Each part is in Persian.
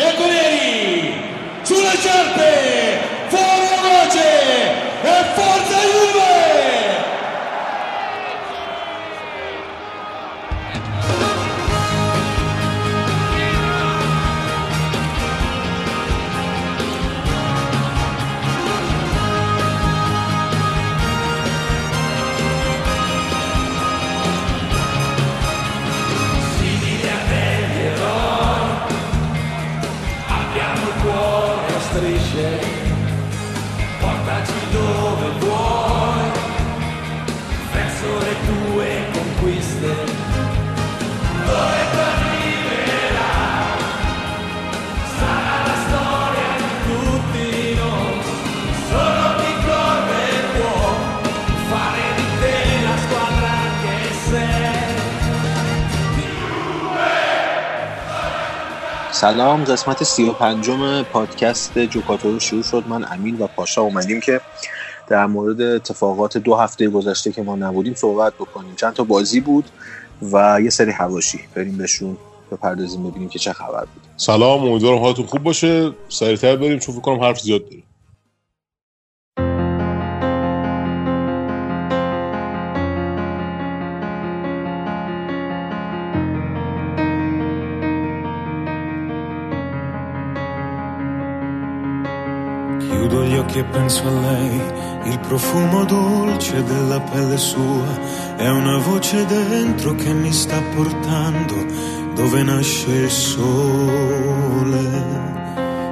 bianconeri sulle sciarpe fuori سلام قسمت سی و پنجم پادکست جوکاتورو شروع شد. من امین و پاشا اومدیم که در مورد اتفاقات دو هفته گذشته که ما نبودیم صحبت بکنیم. چند تا بازی بود و یه سری هواشی بریم بهشون بپردازیم ببینیم که چه خبر بود. سلام امیدوارم حالتون خوب باشه. سریعتر بریم چون فکر کنم حرف زیاد داریم. Chiudo gli occhi e penso a lei, il profumo dolce della pelle sua, è una voce dentro che mi sta portando dove nasce il sole.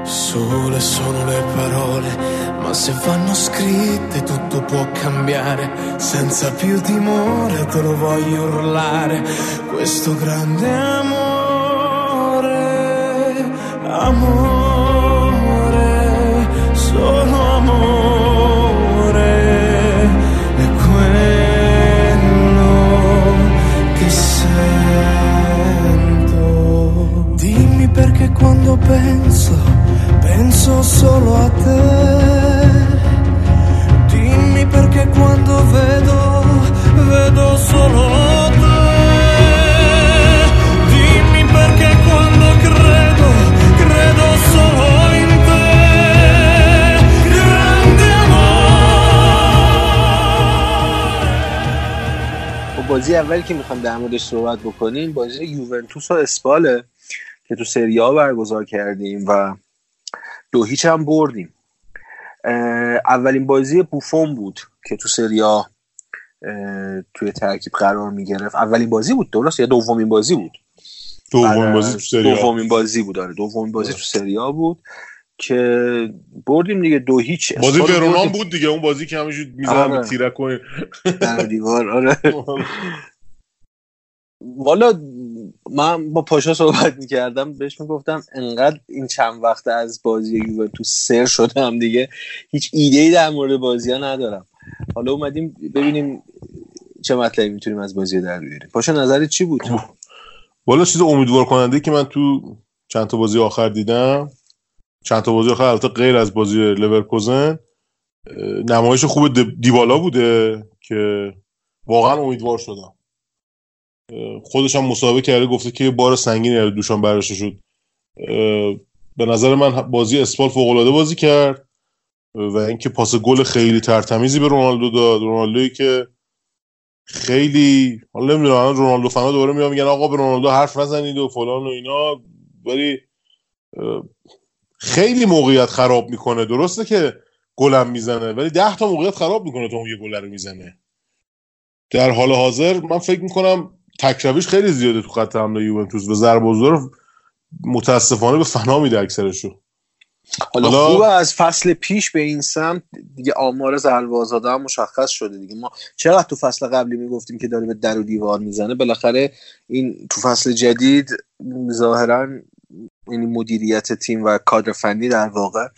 Sole sono le parole, ma se vanno scritte tutto può cambiare. Senza più timore te lo voglio urlare, questo grande amore, amore, amore. È quello che sento. Dimmi perché quando penso, penso solo a te. Dimmi perché quando vedo, vedo solo te. بازی اول که می‌خوام در موردش صحبت بکنیم بازی یوونتوس و اسپاله که تو سری ها برگزار کردیم و دو هیچ هم بردیم. اولین بازی بوفون بود که تو سری ها توی ترکیب قرار می‌گرفت. اولین بازی بود درست یا دومین بازی بود؟ دومین آره، بازی تو سری. دومین بازی بود آره دومین بازی تو سری بود. که بردیم دیگه دو هیچ. بازی ورونان بود دیگه اون بازی که همیشه می‌زنن آره. تیرک در دیوار آره. والا من با پاشا صحبت می‌کردم بهش می‌گفتم انقدر این چند وقته از بازی یوونتوس سر شدم دیگه هیچ ایده ای در مورد بازی ها ندارم. حالا اومدیم ببینیم چه مطلبی می‌تونیم از بازی در بیاریم. پاشا نظرت چی بود؟ والا چیز امیدوار کننده که من تو چند تا بازی آخر دیدم چند تا بازی آخر البته غیر از بازی لورکوزن نمایش خوب دیبالا بوده که واقعا امیدوار شدم. خودش هم مسابقه کرده گفته که بار سنگینی از دوشان برداشته شد. به نظر من بازی اسپال فوق العاده بازی کرد و اینکه پاس گل خیلی ترتمیزی به رونالدو داد. رونالدویی که خیلی حالا نمی‌دونم رونالدو فنا دوباره میان میگن آقا به رونالدو حرف نزنید و فلان و اینا. ولی خیلی موقعیت خراب می‌کنه. درسته که گلم می‌زنه ولی ده تا موقعیت خراب می‌کنه تا اون یه گل رو می‌زنه. در حال حاضر من فکر می‌کنم تکرویش خیلی زیاده تو خط حمله یوونتوس و ضربه رو متاسفانه به فنا میده اکثرشو. حالا حالا- خوبه از فصل پیش به این سمت دیگه آمار زلوازاده هم مشخص شده دیگه. ما چقدر تو فصل قبلی می‌گفتیم که داره به در و دیوار می‌زنه؟ بالاخره این تو فصل جدید ظاهرا یعنی مدیریت تیم و کادر فنی در واقع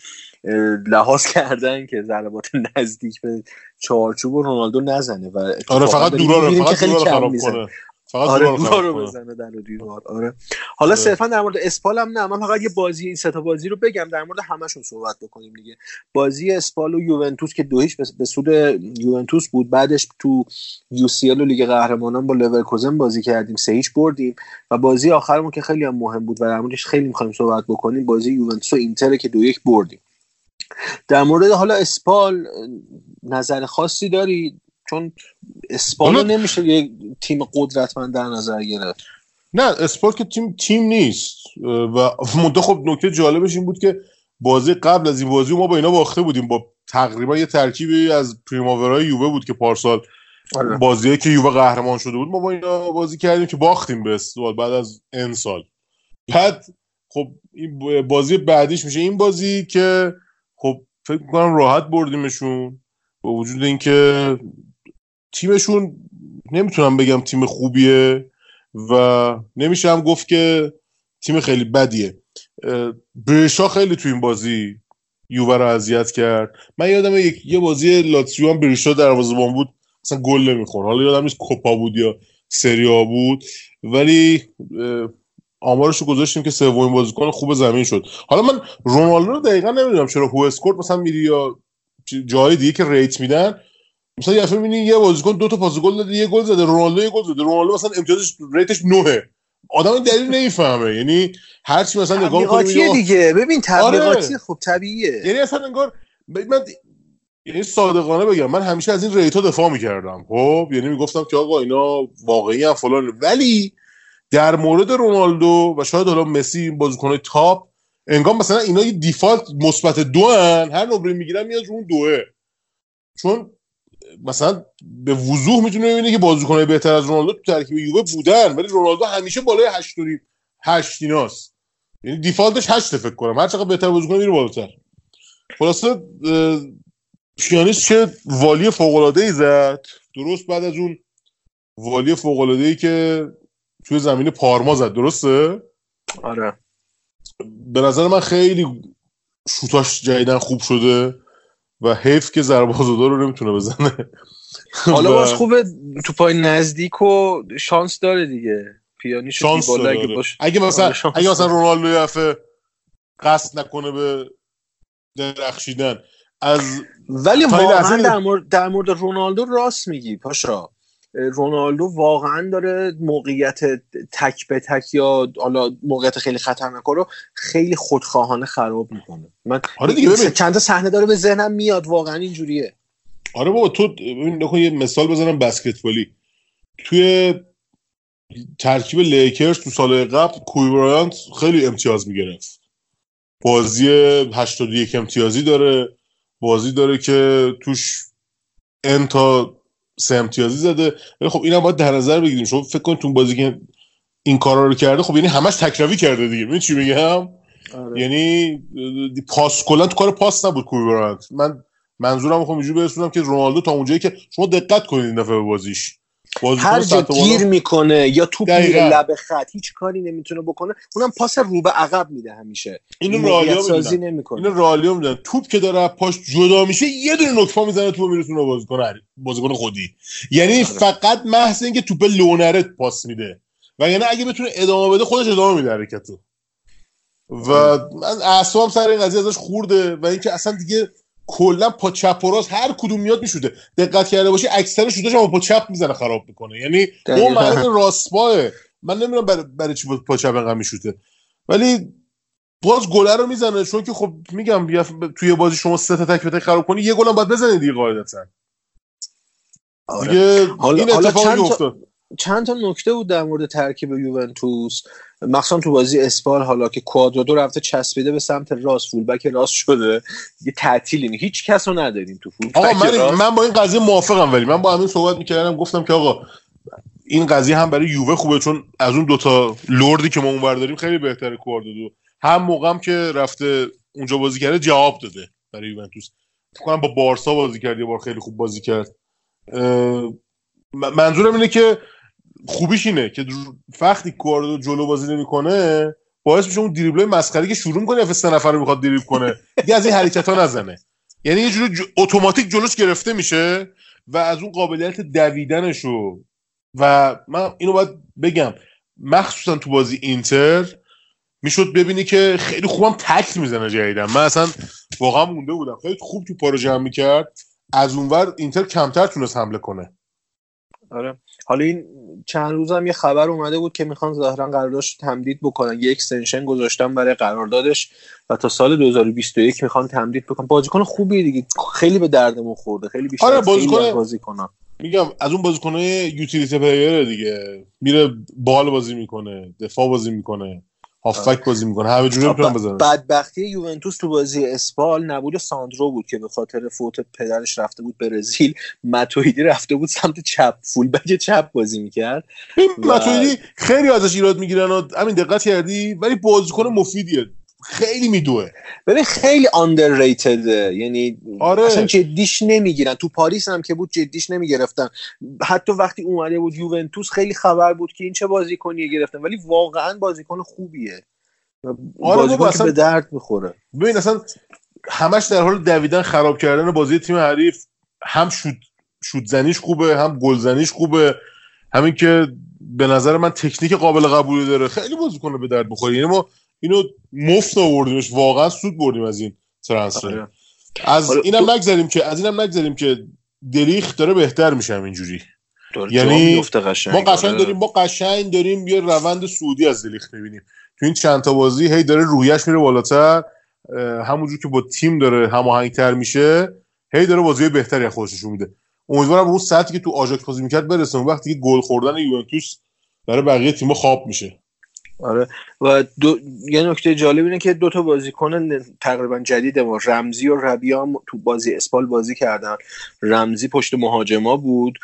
لحاظ کردن که ضربات نزدیک به چارچوب رونالدو نزنه و آره فقط دورا رو فقط دورا رو خراب کنه. فقط آره خراب رو. بزنه در دیوار آره. حالا آره. صرفا در مورد اسپال هم نه. من فقط یه بازی این سه تا بازی رو بگم در مورد همشون صحبت بکنیم دیگه. بازی اسپال و یوونتوس که دو هیچ به- سود یوونتوس بود. بعدش تو UCL و لیگ قهرمانان با لورکوزن بازی کردیم. سه هیچ بردیم. و بازی آخرمون که خیلی هم مهم بود و در موردش خیلی می‌خوایم صحبت بکنیم بازی یوونتوس و اینتر که دو یک بردیم. در مورد حالا اسپال نظر خاصی داری؟ چون اسپال حالا- نمیشه یک تیم قدرتمند در نظر گرفت. نه اسپال که تیم تیم نیست. و منتها خب نکته جالبش این بود که بازی قبل از این بازی ما با اینا باخته بودیم. با تقریبا یه ترکیبی از پریماورای یووه بود که پارسال آره. بازیه که یووه قهرمان شده بود ما با اینا بازی کردیم که باختیم به استقلال بعد از ان سال. بعد خب این بازی بعدیش میشه. این بازی که خب فکر می‌کنم راحت بردیمشون با وجود اینکه تیمشون نمی‌تونم بگم تیم خوبیه و نمیشه هم گفت که تیم خیلی بدیه. برشا خیلی تو این بازی یووه رو اذیت کرد. من یادم یک یه بازی لاتسیو هم برشا دروازه‌بان بود اصلا گل نمی‌خورد. حالا یادم نیست کوپا بود یا سریا بود. ولی آمارش رو گذاشتیم که سومین بازیکن خوب زمین شد. حالا من رونالدو رو دقیقا نمی‌دونم چرا WhoScored مثلا میری یا جای دیگه که rate میدن مثلا یه می‌بینی یه بازیکن دو تا پاس گل داده یه گل زده رونالدو یه گل زده. رونالدو مثلا امتیازش rate ش 9 آدم دلیل نمی‌فهمه. یعنی هر چی مثلا نگاه کنی دیگه. ببین تبلیغاتی آره. خب طبیعیه. یعنی اصلا انگار من یعنی صادقانه بگم من همیشه از این ریتا دفاع می‌کردم. خب؟ یعنی می‌گفتم که آقا اینا واقعی هم فلان. ولی در مورد رونالدو و شاید حالا مسی بازیکنهای تاپ انگار مثلا اینا یه دیفالت مثبت دو هن هر نمره می‌گیرن میاد رو اون دوه. چون مثلا به وضوح می‌تونه ببینه که بازیکنهای بهتر از رونالدو تو ترکیب یووه بودن ولی رونالدو همیشه بالای 8 و نیم 8 ایناست. یعنی دیفالتش 8 فکر کنم. هر چقدر بهتر بازیکن میره بالاتر. خلاصه پیانیست چه والی فوق العاده ای زد. درست بعد از اون والی فوق العاده ای که توی زمین پارما زد. درسته؟ آره. به نظر من خیلی شوتاش جدیدن خوب شده. و حیف که ضربه رو نمی‌تونه بزنه حالا و باز خوبه تو پای نزدیک و شانس داره دیگه پیانی شانس بالا داره اگه. باشه اگه مثلا شانس اگه مثلا. رونالدو یه دفعه قصد نکنه به درخشیدن از ولی واقعا در مورد, در مورد رونالدو راست میگی پاشا رونالدو واقعا داره موقعیت تک به تک یا حالا موقعیت خیلی خطرناک رو خیلی خودخواهانه خراب می‌کنه. من آره دیگه ببین. چند تا صحنه داره به ذهنم میاد واقعا اینجوریه. آره بابا تو ببین یه مثال بزنم بسکتبالی. توی ترکیب لیکرز تو سال قبل کوی برایانت خیلی امتیاز می‌گرفت. بازی 81 امتیازی داره. بازی داره که توش ان تا سه امتیازی زده. ولی خب اینم باید در نظر بگیریم. شما فکر کنید تو بازی که این کارا رو کرده خب یعنی همش تکروی کرده دیگه. ببین چی میگم آره. یعنی پاس کلا تو کار پاس نبود کوی برایانت من منظورم می‌خوام اینجوری برسونم که رونالدو تا اونجایی که شما دقت کنید این دفعه به بازیش. هر جا گیر می‌کنه یا توپ میره. لب خط هیچ کاری نمی‌تونه بکنه اونم پاس رو به عقب میده همیشه. اینو رئالیا سازی نمی‌کنه. اینو رئالیا می‌دونن توپ که داره پاش جدا میشه یه دونه نکفا می‌زنه توپ میرسونه بازیکن بازیکن خودی. یعنی آره. فقط محض اینکه توپ لونرت پاس میده. و یعنی اگه بتونه ادامه بده خودش ادامه میده حرکتو. و من اعصابم سر این قضیه ازش خورده و اینکه اصلا دیگه کلا پا چپ و راست هر کدوم میاد میشوده. دقت کرده باشی اکثر شوتاش هم با پا چپ می‌زنه خراب می‌کنه. یعنی. اون معلومه راست پاه من نمی‌دونم برای, برای چی پا چپ انقدر میشوته ولی باز گله رو می‌زنه. چون که خب میگم یه- توی بازی شما سه تا تک به تک خراب کنی یه گل هم باید بزنی دیگه قاعدتا. آره. حالا- این حالا چند تا- چند تا نکته بود در مورد ترکیب یوونتوس. مخصوصا تو بازی اسپال حالا که کوادرادو رفته چسبیده به سمت راست فولبک راست شده. یه تعطیلی نی- هیچ کس رو نداریم تو فولبک آقا من راست. من با این قضیه موافقم ولی. من با همین صحبت می‌کردم گفتم که آقا این قضیه هم برای یووه خوبه چون از اون دوتا لوردی که ما اونور داریم خیلی بهتره کواردادو هم موقعم که رفته اونجا بازی کرده جواب داده برای یوونتوس. فکر کنم با بارسا بازی کرد یه بار خیلی خوب بازی کرد. منظورم اینه که خوبیش اینه که وقتی کواردادو جلو بازی نمی‌کنه باعث میشه اون دریبلای مسخره که شروع یا سه نفر رو می‌خواد دریبل کنه. دیگه از این حرکت ها نزنه. یعنی یه جوری اتوماتیک جلوش گرفته میشه و از اون قابلیت دویدنش و من اینو باید بگم. مخصوصا تو بازی اینتر می‌شد ببینی که خیلی خوبم تکل می‌زنه جدیدن من اصلا واقعا مونده بودم. خیلی خوب تو پارو جمع می‌کرد. از اونور اینتر کمتر تونست حمله کنه. آره. حالا این چند روز هم یه خبر اومده بود که می‌خوان ظاهرا قراردادش تمدید بکنن. یه extension گذاشتن برای قراردادش و تا سال 2021 می‌خوان تمدید بکنن. بازیکن خوبیه دیگه. خیلی به دردمون خورده. خیلی بیشتر آره بازیکن بازیکنان میگم از اون بازیکنای utility player دیگه. میره بال بازی می‌کنه دفاع بازی می‌کنه. هافبک بازی می‌کنه. همه جوری می‌تونن بزنن. بدبختی یوونتوس تو بازی اسپال نبود ساندرو بود که به خاطر فوت پدرش رفته بود برزیل. ماتویدی رفته بود سمت چپ. فول بک چپ بازی می‌کرد. این و- ماتویدی خیلی ازش ایراد می‌گیرن و همین دقت کردی ولی بازیکن مفیدیه. خیلی میدوه. ببین خیلی underrated یعنی آره. اصلا جدیش نمی‌گیرن. تو پاریس هم که بود جدیش نمی‌گرفتن. حتی وقتی اومده بود یوونتوس خیلی خبر بود که این چه بازیکنیه گرفتن. ولی واقعا بازیکن خوبیه. آره بازیکن که به درد می‌خوره. ببین اصلا همش در حال دویدن خراب کردن بازی تیم حریف. هم شود شود زنیش خوبه هم گل زنیش خوبه. همین که به نظر من تکنیک قابل قبولی داره. خیلی بازیکن به درد بخوره یعنی ما اینو مفت آوردیمش واقعا سود بردیم از این ترانسفر. آره. از اینم نگذریم که از اینم نگذریم که دلیخ داره بهتر میشه اینجوری. یعنی قشنگ ما قشنگ آره. داریم ما قشنگ داریم یه روند سعودی از دلیخ می‌بینیم. تو این چند تا بازی هی داره رویش میره بالاتر همونجور که با تیم داره هماهنگتر میشه هی داره بازی بهتری از خودش میده. امیدوارم اون سطحی که تو آژاکس بازی می‌کرد برسه اون وقتی که گل خوردن یوونتوس برای بقیه تیم‌ها خواب میشه. آره. و دو... یه نکته جالب اینه که دو تا بازیکن تقریبا جدید ما رمزی و ربیا تو بازی اسپال بازی کردن. رمزی پشت مهاجما بود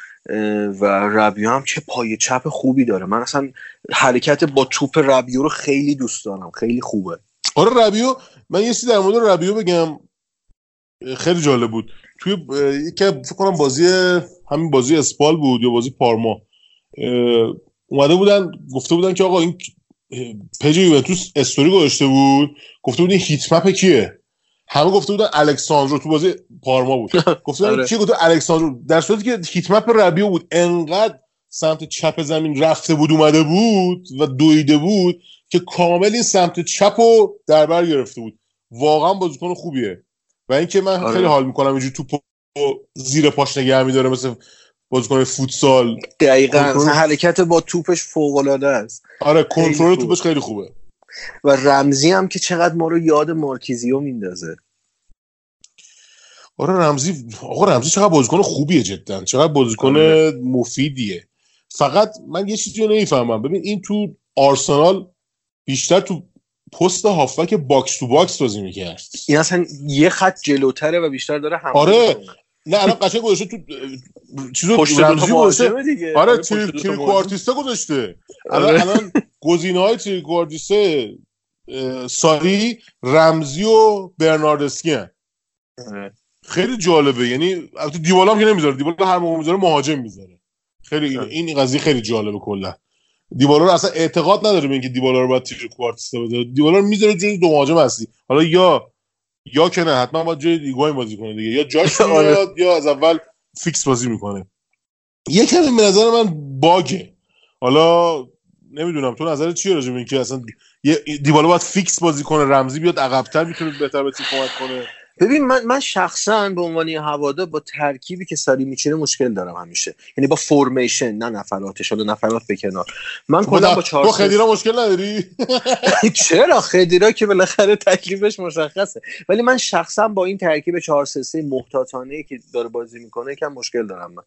و ربیو هم چه پای چپ خوبی داره. من اصلا حرکت با توپ ربیو رو خیلی دوست دارم. خیلی خوبه. آره ربیو من یه چیزی در مورد ربیو بگم. خیلی جالب بود. توی یکی فکر کنم بازی همین بازی اسپال بود یا بازی پارما. اومده بودن گفته بودن که آقا این page یوونتوس استوری گذاشته بود گفته بودن heat map کیه؟ همه گفته بودن الکساندرو تو بازی پارما بود. گفته بودن آره. کی گفته الکساندرو. در صورتی که heat map ربیو بود. انقدر سمت چپ زمین رفته بود اومده بود و دویده بود که کامل این سمت چپ رو در بر گرفته بود. واقعا بازیکن خوبیه. و اینکه من آره. خیلی حال می‌کنم اینجوری توپ زیر پاش نگه میداره مثل بازیکن فوتسال. دقیقا. اصلا حرکت با توپش فوق العاده است. آره کنترل. توپش خیلی خوبه. و رمزی هم که چقدر ما رو یاد مارکیزیو میندازه. آره رمزی آقا رمزی چقدر بازیکن خوبیه جدا. چقدر بازیکن آره. مفیدیه. فقط من یه چیزی رو نمی‌فهمم. ببین این تو آرسنال بیشتر تو پست هافبک box to box بازی می‌کرد. این اصلا یه خط جلوتره و بیشتر داره حمله آره. نه الان قشنگ گذاشته تو چیزو رمزی گذاشته دیگه آره تیر مهاجم. trequartista گذاشته الان آره. الان گزینه های trequartista ساری رمزی و برناردسکی هن. آره. خیلی جالبه یعنی البته دیوالا هم که نمی‌ذاره دیوالا هر موقع می‌ذاره مهاجم می‌ذاره خیلی آره. این قضیه خیلی جالبه کلا دیوالا رو اصلا اعتقاد نداره به اینکه دیوالا رو باید trequartista بذاره دیوالا رو می‌ذاره جای دو مهاجم هستی حالا یا یا که نه حتما باید جای ایگواین بازی کنه دیگه یا جاش آره. میاد یا از اول فیکس بازی می‌کنه. یکم به نظر من باگه. حالا نمی‌دونم تو نظر چیه راجع به اینکه اصلا یه دیوالا باید فیکس بازی کنه رمزی بیاد عقب‌تر می‌تونه بهتر به تیم کمک کنه. ببین من من شخصا به عنوان هوادار با ترکیبی که ساری میچینه مشکل دارم همیشه. یعنی با فرمیشن نه نفراتش. حالا نفرات به کنار. من کلا با چهار با خدیرا مشکل نداری؟ چرا خدیرا که بالاخره تکلیفش مشخصه. ولی من شخصا با این ترکیب 4 3 3 محتاطانه که داره بازی می‌کنه یکم مشکل دارم من.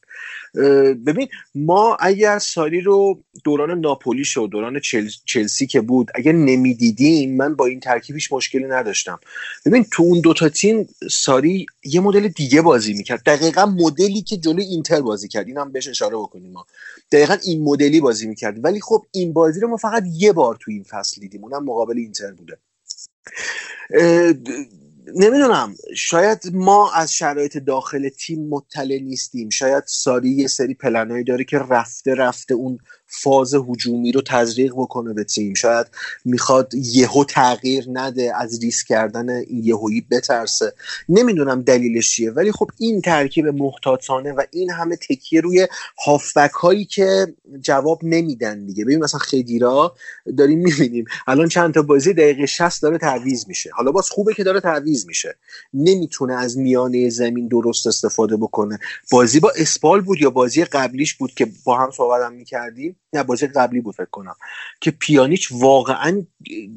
ببین ما اگر ساری رو دوران ناپولی شد دوران چل... چلسی که بود اگر نمی‌دیدیم من با این ترکیبش مشکلی نداشتم. ببین تو اون دوتا تیم ساری یه مدل دیگه بازی می‌کرد. دقیقا مدلی که جلوی اینتر بازی کرد. این هم بهش اشاره بکنیم ما. دقیقا این مدلی بازی می‌کرد. ولی خب این بازی رو ما فقط یه بار تو این فصل دیدیم. اونم مقابل اینتر بوده. نمی‌دونم. شاید ما از شرایط داخل تیم مطلع نیستیم. شاید ساری یه سری پلنهایی داره که رفته رفته اون فاز هجومی رو تزریق بکنه به تیم. شاید می‌خواد یهو تغییر نده از ریسک کردن این یهویی بترسه. نمی‌دونم دلیلش چیه ولی خب این ترکیب محتاطانه و این همه تکیه روی هافبک هایی که جواب نمیدن دیگه. ببین مثلا خدیرا داریم می‌بینیم الان چند تا بازی دقیقه 60 داره تعویض میشه. حالا باز خوبه که داره تعویض میشه. نمی‌تونه از میانه زمین درست استفاده بکنه. بازی با اسپال بود یا بازی قبلیش بود که با هم صحبت هم می‌کردیم. نه بازی قبلی بود فکر کنم. که پیانیچ واقعا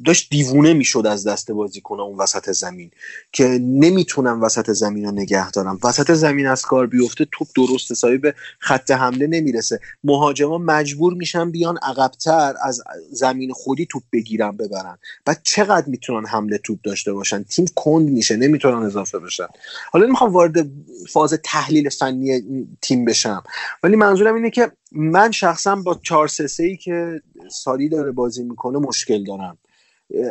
داشت دیوونه می‌شد از دست بازی کنه اون وسط زمین. که نمی‌تونم وسط زمین رو نگه دارم. وسط زمین از کار بیفته توپ درست حسابی به خط حمله نمی‌رسه. مهاجما مجبور میشن بیان عقبتر از زمین خودی توپ بگیرن ببرن. بعد چقدر می‌تونن حمله توپ داشته باشن؟ تیم کند میشه نمی‌تونن اضافه بشن. حالا نمی‌خوام وارد فاز تحلیل فنی تیم بشم. ولی منظورم اینه که من شخصا با 4 3 ای که سالی داره بازی می‌کنه مشکل دارم.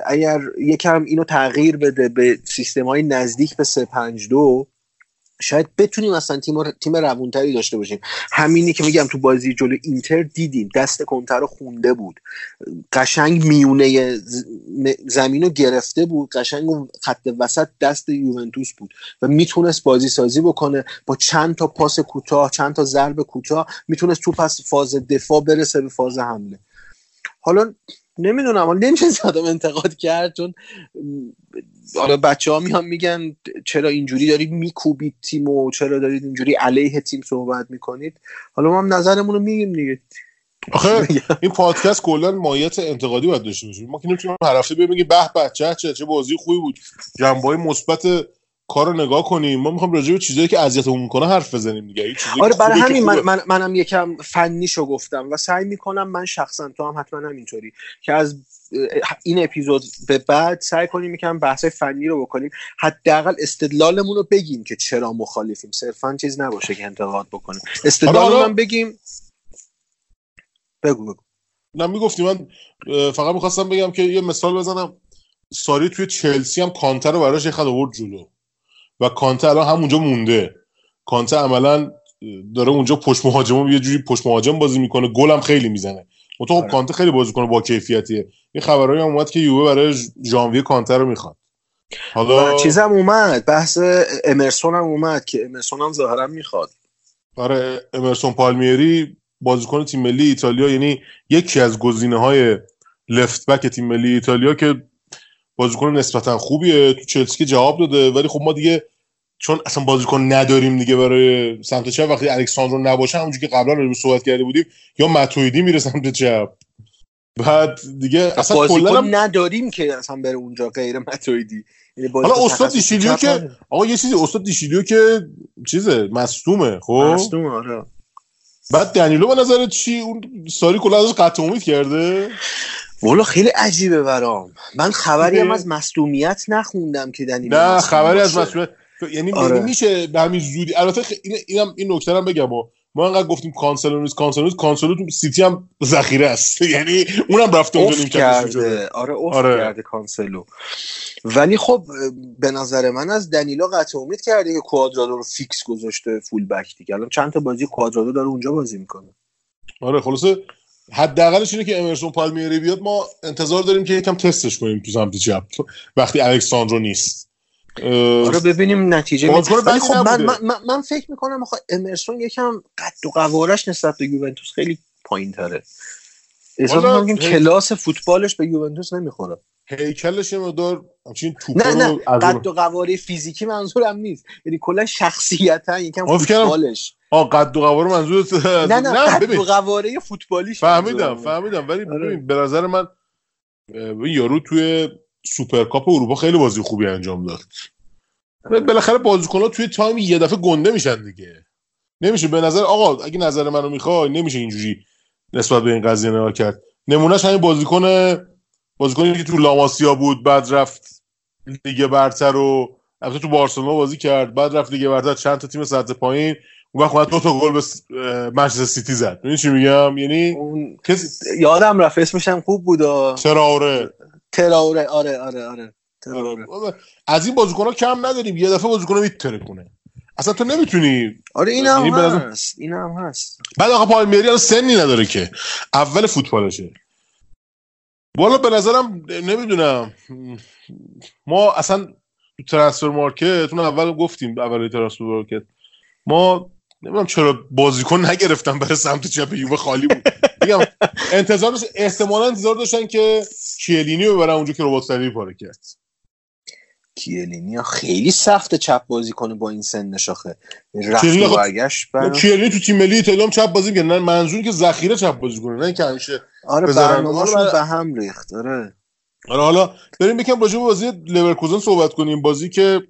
اگر یکم اینو تغییر بده به سیستم های نزدیک به 3 5 2 شاید بتونیم اصلا تیم تیم روونتری داشته باشیم. همینی که میگم تو بازی جلو اینتر دیدیم. دست کنتر رو خونده بود. قشنگ میونه زمین رو گرفته بود. قشنگ خط وسط دست یوونتوس بود و می‌تونست بازی سازی بکنه. با چند تا پاس کوتاه چند تا ضرب کوتاه می‌تونست تو پس فاز دفاع برسه به فاز حمله. حالا نمی‌دونم. حالا نمیشه زدم انتقاد کرد چون حالا بچه ها میان میگن چرا اینجوری دارید میکوبید تیم و چرا دارید اینجوری علیه تیم صحبت می‌کنید. حالا ما هم نظرمون رو میگیم دیگه. آخه این پادکست کلا مایت انتقادی باید داشته باشیم. ما که نمی‌تونیم هر هفته بگیم به به چه چه چه بازی خوبی بود. جنبه مثبت کار رو نگاه کنیم. ما می‌خوام راجع به چیزایی که اذیتمون می‌کنه حرف بزنیم دیگه. آره برای همین من, من منم یکم فنیشو گفتم و سعی می‌کنم من شخصا تو هم حتما همینطوری که از این اپیزود به بعد سعی کنیم یکم بحث فنی رو بکنیم. حداقل استدلالمون رو بگیم که چرا مخالفیم. صرفا چیز نباشه که انتقاد بکنیم. استدلال من بگیم. بگو بگو. نه می‌گفتی. من فقط می‌خواستم بگم که یه مثال بزنم. ساری توی چلسی هم کانتر رو براش یه آورد جلو. و کانته الان همونجا مونده. کانته عملا داره اونجا پشت مهاجم یه جوری پشت مهاجم بازی می‌کنه. گل هم خیلی می‌زنه. تو خب. کانته خیلی بازی کنه با کیفیتیه این خبرایی هم اومد که یووه برای ژانویه کانته رو می‌خواد. حالا چیزم اومد. بحث امرسون هم اومد که امرسون هم ظاهرا می‌خواد. آره امرسون پالمیری بازیکن تیم ملی ایتالیا یعنی یکی از گزینه های لفت بک تیم ملی ایتالیا که بازیکن نسبتا خوبیه. تو چلسی که جواب داده ولی خب ما دیگه چون اصلا بازیکن نداریم دیگه برای سمت چپ. وقتی الکساندرو نباشه همونجوری که قبلا رو صحبت کرده بودیم یا متویدی میره سمت چپ. بعد دیگه اصلا بازیکن هم... نداریم که اصلا بره اونجا غیر متویدی. یعنی حالا استاد دیشیلیو که آقا یه چیزی استاد دیشیلیو که چیزه مصدومه خب؟ مصدومه آره. بعد دنیلو به نظرت چی؟ اون ساری کلا ازش قطع امید کرده؟ والا خیلی عجیبه برام. من خبری هم از مصدومیت نخوندم که دنیلو نه خبری از مصدومیت یعنی آره. میشه به همین زودی البته این اینم این نکته هم بگم ما انقدر گفتیم کانسلو نیست کانسلو نیست کانسلو تو سیتی هم ذخیره است. یعنی اونم رفته اونجا کرده. آره اوف آره. کرده کانسلو. ولی خب به نظر من از دنیلا قطع امید کرده که کوادرادو رو فیکس گذاشته full back دیگه. الان چند تا بازی کوادرادو داره اونجا بازی می‌کنه. آره خلاصه حداقلش اینه که امرسون پالمیری بیاد ما انتظار داریم که یکم تستش کنیم تو سمت چپ وقتی الکساندرو نیست. آره ببینیم نتیجه ولی خب من, من, من, من فکر می‌کنم آخه امرسون یکم قد و قوارش نسبت به یوونتوس خیلی پایین تره احساس می‌کنم کلاس فوتبالش به یوونتوس نمی‌خوره. هیکلش یه مقدار همچین نه نه. قد و قواره فیزیکی منظورم نیست. یعنی کلا شخصیتا یکم فوتبالش. آ قد و قواره منظور نه نه, نه قد و قواره فوتبالیش فهمیدم فهمیدم. ولی آره. ببین به نظر من یارو توی سوپرکاپ اروپا خیلی بازی خوبی انجام داد. بالاخره بازیکن‌ها توی time یه دفعه گنده میشن دیگه. نمیشه به نظر آقا اگه نظر منو می‌خوای نمیشه اینجوری نسبت به این قضیه نگاه کرد. نمونهش همین بازیکن بازیکنی که تو لاماسیا بود بعد رفت لیگ برتر و البته تو بارسلونا بازی کرد بعد رفت لیگ برتر چند تا تیم سطح پایین. اون وقت دو تا گل به منچستر سیتی زد. ببین چی میگم؟ یعنی اون... یادم رفت اسمش هم خوب بود. تراوره. تراوره. آره آره آره. از این بازیکن ها کم نداریم. یه دفعه بازیکن میتره کنه. اصلا تو نمی‌تونی. آره این هم یعنی نظر- هست. این هم هست. بعد آقا پالمیری الان سنی نداره که. اول فوتبالشه. والا به نظرم نمی‌دونم. ما اصلا تو ترانسفر مارکت اون اول گفتیم اول ترانسفر مارکت. ما نمی‌دونم چرا بازیکن نگرفتن برای سمت چپ یووه خالی بود. میگم انتظار احتمالا انتظار داشتن که کیلینی رو ببرن اونجا که ربات سری پاره کرد. کیلینی خیلی سخت چپ بازی کنه با این سنش آخه. رفت و خب- برگشت برا- کیلینی تو تیم ملی ایتالیا چپ بازی می‌کنه نه منظور که ذخیره چپ بازی کنه نه که همیشه آره حالا- به هم ریخت آره. آره حالا بریم یکم راجع به بازی لورکوزن صحبت کنیم. بازی که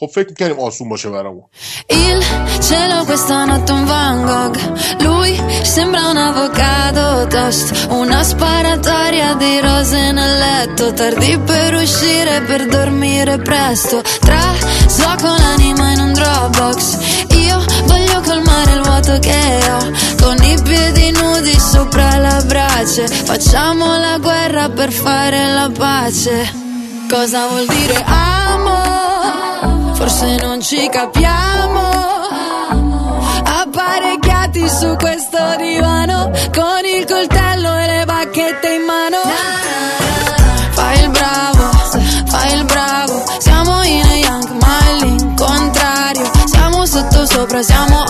خب فکر می‌کردیم آسون باشه برامون Il cielo questa notte è un Van Gogh. Lui sembra un avvocato toast. Una sparatoria di rose nel letto. Tardi per uscire, per dormire presto. Tra con l'anima in un Dropbox. Io voglio colmare il vuoto che ho. Con i piedi nudi sopra la brace. Facciamo la guerra per fare la pace. Cosa vuol dire amo? Forse non ci capiamo. Apparecchiati su questo divano con il coltello e le bacchette in mano. Fai il bravo, fai il bravo. Siamo in e yang, ma è l'incontrario. Siamo sotto sopra, siamo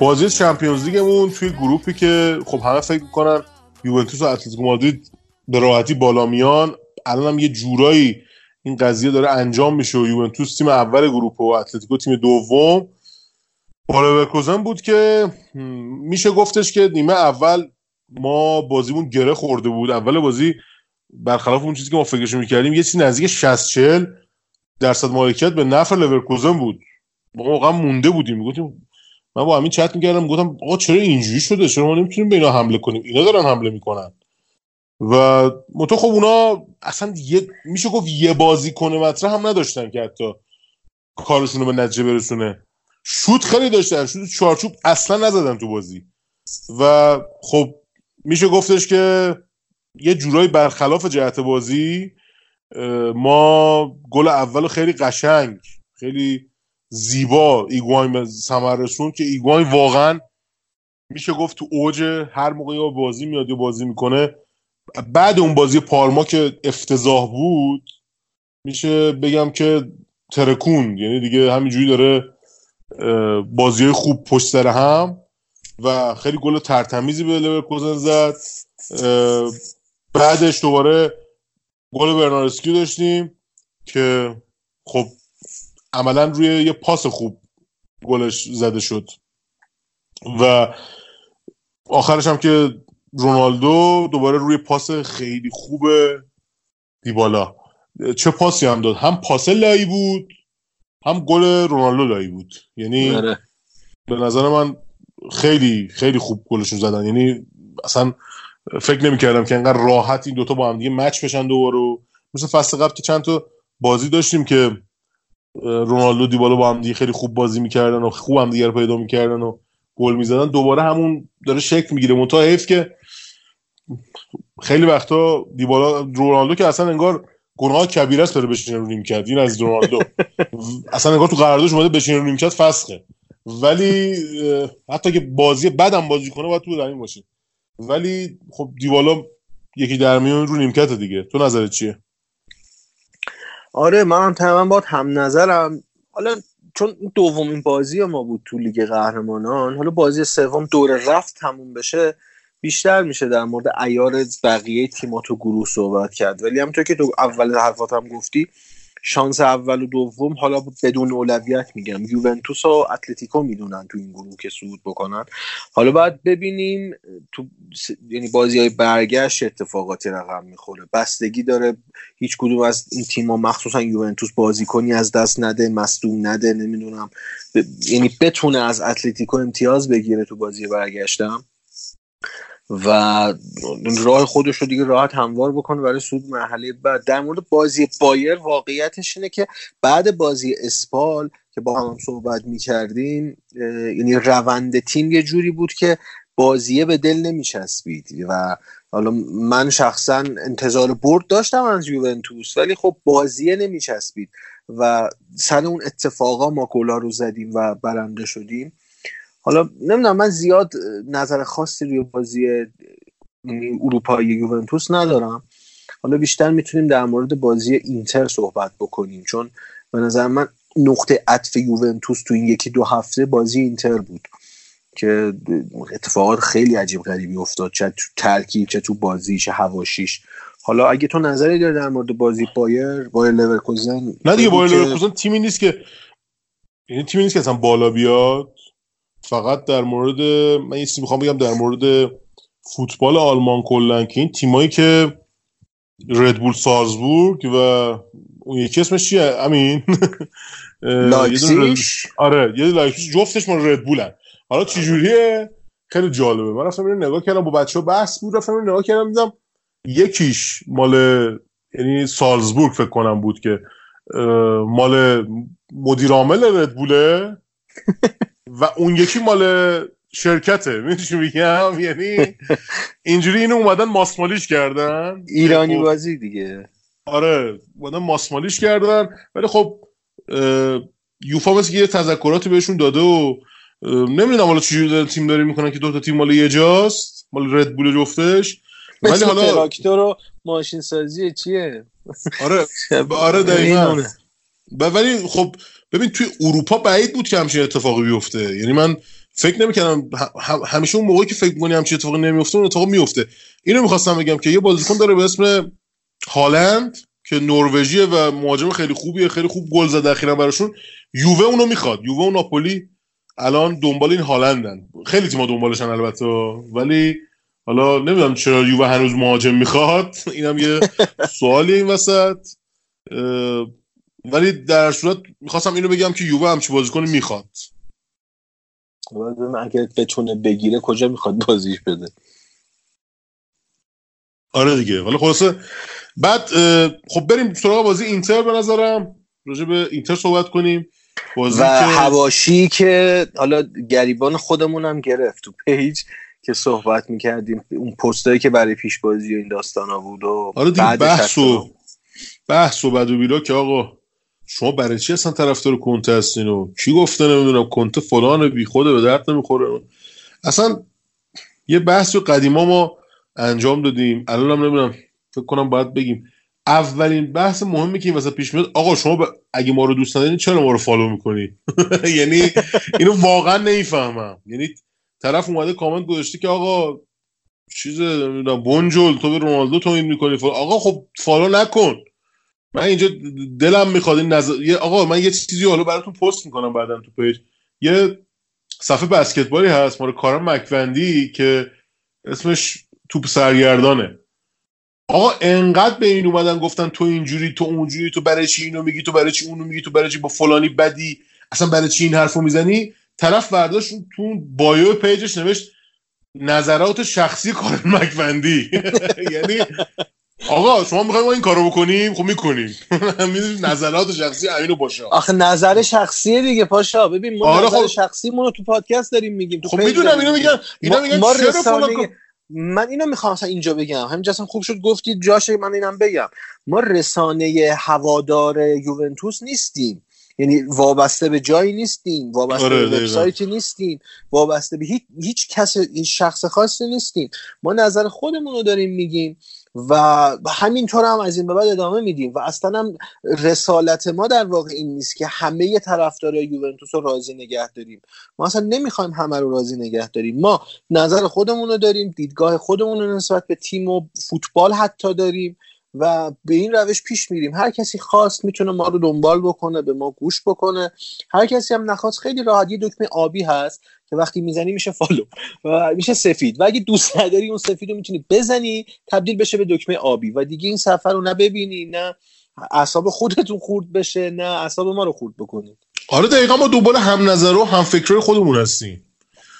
بازی چمپیونز لیگمون توی group ی که خب همه فکر می‌کنن یوونتوس و اتلتیکو مادرید به راحتی بالا میان. الان یه جورایی این قضیه داره انجام میشه و یوونتوس تیم اول group و اتلتیکو تیم دوم. با لورکوزن بود که میشه گفتش که نیمه اول ما بازیمون گره خورده بود. اول بازی برخلاف اون چیزی که ما فکرش می‌کردیم یه چیزی نزدیک 60 40 درصد مالکیت به نفع لورکوزن بود. ما واقعا مونده بودیم. می‌گفتیم من با همین چت می‌کردم گفتم آقا چرا اینجوری شده؟ چرا ما نمی‌تونیم به اینا حمله کنیم؟ اینا دارن حمله می‌کنن. و متو خب اونا اصلا یه میشه گفت یه بازی کنه مطرح هم نداشتن که حتی کارشون رو به نتیجه برسونه. شوت خیلی داشتن. شوت چارچوب اصلا نزدن تو بازی. و خب میشه گفتش که یه جورایی برخلاف جهت بازی ما گل اول خیلی قشنگ خیلی زیبا ایگواین به که ایگواین واقعا میشه گفت تو اوج هر موقع بازی میاد یا بازی می‌کنه. بعد اون بازی پارما که افتضاح بود میشه بگم که ترکون یعنی دیگه همینجوری داره بازی های خوب پشت سر هم و خیلی گل ترتمیزی به لورکوزن زد. بعدش دوباره گل برنارسکی داشتیم که خب عملا روی یه پاس خوب گلش زده شد. و آخرش هم که رونالدو دوباره روی پاس خیلی خوب دیبالا. چه پاسی هم داد؟ هم پاس لایی بود هم گل رونالدو لایی بود. یعنی آره. به نظر من خیلی خیلی خوب گلشون زدن. یعنی اصلا فکر نمی‌کردم که انقدر راحت این دوتا با هم دیگه مچ بشن دوباره. مثل فصل قبل که چند تا بازی داشتیم که رونالدو دیبالا با هم دیگه خیلی خوب بازی می‌کردن و خوب هم دیگه رو پیدا می‌کردن و گل می‌زدن. دوباره همون داره شکل می‌گیره. منتها حیف که خیلی وقتا دیبالا رونالدو که اصلا انگار گناه کبیره است بره بشینه رو نیمکت. این از رونالدو. اصلا انگار تو قراردادش اومده بشینه رو نیمکت فسخه. ولی حتی که بازی بدم بازی کنه باید تو زمین باشه. ولی خب دیبالا یکی در میون رو نیمکت دیگه. تو نظرت چیه؟ آره من هم تماما باید هم نظرم. حالا چون دومین بازی ما بود تو لیگ قهرمانان حالا بازی سوم دور رفت تموم بشه بیشتر میشه در مورد ایار بقیه تیما تو گروه صحبت کرد. ولی همونطور که تو اول حرفات هم گفتی شانس اول و دوم حالا بدون اولویت میگم. یوونتوس و اتلتیکو می‌دونن تو این گروه که صعود بکنن. حالا باید ببینیم تو س- یعنی بازی های برگشت اتفاقاتی رقم می‌خوره. بستگی داره هیچ کدوم از این تیم‌ها مخصوصا یوونتوس بازیکنی از دست نده مصدوم نده نمی‌دونم. ب... یعنی بتونه از اتلتیکو امتیاز بگیره تو بازی برگشتم. و راه خودش رو دیگه راحت هموار بکنه برای سود مرحله بعد. در مورد بازی بایر واقعیتش اینه که بعد بازی اسپال که با هم صحبت می‌کردیم یعنی روند تیم یه جوری بود که بازیه به دل نمیچسبید و حالا من شخصا انتظار برد داشتم از یوونتوس ولی خب بازیه نمیچسبید و سر اون اتفاقا ما گلا رو زدیم و برنده شدیم. حالا نمی‌دونم من زیاد نظر خاصی روی بازی یعنی اروپایی یوونتوس ندارم. حالا بیشتر می‌تونیم در مورد بازی اینتر صحبت بکنیم چون به نظر من نقطه عطف یوونتوس تو این یکی دو هفته بازی اینتر بود که اتفاقات خیلی عجیب غریبی افتاد چه تو ترکیب چه تو بازی چه حواشیش. حالا اگه تو نظری داری در مورد بازی بایر بایر لورکوزن؟ نه دیگه بایر لورکوزن تیمی نیست که این یعنی تیمی نیست که اصلا بالا بیاد. فقط در مورد من یه می‌خوام بگم در مورد فوتبال آلمان کلا که این تیمایی که ردبول سالزبورگ و اون یکی اسمش چیه؟ امین؟ آره یه لایپزیگ. جفتش مال ردبولن حالا چه جوریه خیلی جالبه. من رفتم نگاه کردم با بچه‌ها بحث بود رفتم نگاه کردم دیدم یکیش مال یعنی سالزبورگ فکر کنم بود که مال مدیر عامل ردبوله و اون یکی مال شرکته می‌دونی میگم؟ یعنی اینجوری اینو اومدن ماسمالیش کردن. ایرانی خب. بازی دیگه. آره اومدن ماسمالیش کردن. ولی خب یوفا مثل یه تذکراتی بهشون داده و نمی‌دونم حالا چجوری تیم داری می‌کنن که دو تا تیم مال یه جاست مال ردبول جفتش. ولی حالا تراکتور و ماشین سازی چیه؟ آره آره دقیقاً. ولی خب ببین توی اروپا بعید بود که همچین اتفاقی بیفته. یعنی من فکر نمی‌کردم همیشه اون موقعی که فکر می‌کنی همچین اتفاقی نمیفته اون اتفاق میفته اینو می‌خواستم بگم که یه بازیکن داره به اسم هالند که نروژیه و مهاجم خیلی خوبیه خیلی خوب گل زده اخیرا براشون. یووه اونو می‌خواد. یووه و ناپولی الان دنبال این هالندن. خیلی تیم‌ها دنبالشن البته. ولی حالا نمی‌دونم چرا یووه هنوز مهاجم می‌خواد. اینم یه سوالی این وسط. ولی در صورت می‌خواستم اینو بگم که یووه همچی بازیکن می‌خواد. اگر بتونه بگیره کجا می‌خواد بازیش بده؟ آره دیگه. ولی خلاصه بعد خب بریم سراغ بازی اینتر به نظرم. راجع به اینتر صحبت کنیم. بازی و که... هواشی که حالا گریبان خودمون هم گرفت تو پیج که صحبت می‌کردیم. اون پستایی که برای پیش بازی و این داستان ها بود و آره دیگه بحث و بحث و بد و بیلا که آقا شما برای چی اصلا طرفدار کنته هستین و کی گفته نمی‌دونم کنته فلان بی خوده به درد نمی‌خوره؟ اصلا یه بحث و قدیما ما انجام دادیم. الان هم نمی‌دونم فکر کنم باید بگیم. اولین بحث مهمی که این واسه پیش میاد آقا شما ب... اگه ما رو دوست ندارین چرا ما رو فالو می‌کنی؟ یعنی اینو واقعا نمی‌فهمم. یعنی طرف اومده کامنت گذاشته که آقا چیز بونجول تو به رونالدو توهین می‌کنی. آقا خب follow نکن. من اینجا دلم می‌خواد این نظر... آقا من یه چیزی حالا براتون پست می‌کنم بعدا تو page. یه صفحه بسکتبالی هست مال کارم مکوندی که اسمش توپ سرگردانه. آقا انقدر به این اومدن گفتن تو اینجوری تو اونجوری تو برای چی اینو میگی تو برای چی اونو میگی تو برای چی با فلانی بدی؟ اصلا برای چی این حرفو می‌زنی؟ طرف برداشت تو بایو پیجش نوشت نظرات شخصی کارن مکوندی. یعنی آقا شما می‌خوایم ما این کارو بکنیم؟ خب می‌کنیم. نظرات شخصی امینو باشه آخه نظر شخصیه دیگه پاشا. ببین ما آره نظر خب... شخصی تو پادکست داریم میگیم. تو خب می‌دونم اینو میگم اینا میگن ما رسانه... من اینو می‌خوام اصلا اینجا بگم. همینجا اصلا خوب شد گفتید جاشه من اینم بگم. ما رسانه هوادار یوونتوس نیستیم. یعنی وابسته به جایی نیستیم. وابسته آره به وبسایتی نیستیم. وابسته به هیچ, هیچ کس هیچ شخص خاصی نیستیم. ما نظر خودمون رو داریم میگیم. و همینطور هم از این به بعد ادامه میدیم و اصلا هم رسالت ما در واقع این نیست که همه طرفدارای یوونتوس رو راضی نگه داریم. ما اصلا نمی‌خوایم همه رو راضی نگه داریم. ما نظر خودمون رو داریم دیدگاه خودمون رو نسبت به تیم و فوتبال حتی داریم و به این روش پیش میریم. هر کسی خواست می‌تونه ما رو دنبال بکنه به ما گوش بکنه. هر کسی هم نخواست خیلی راحت. یه دکمه آبی هست. که وقتی می‌زنی میشه فالو. و میشه سفید. و اگه دوست نداری اون سفید رو می‌تونی بزنی تبدیل بشه به دکمه آبی. و دیگه این سفر رو نه ببینی نه اعصاب خودتون خورد بشه نه اعصاب ما رو خورد بکنید. آره دقیقا ما دوبال هم نظر و هم فکر خودمون هستیم.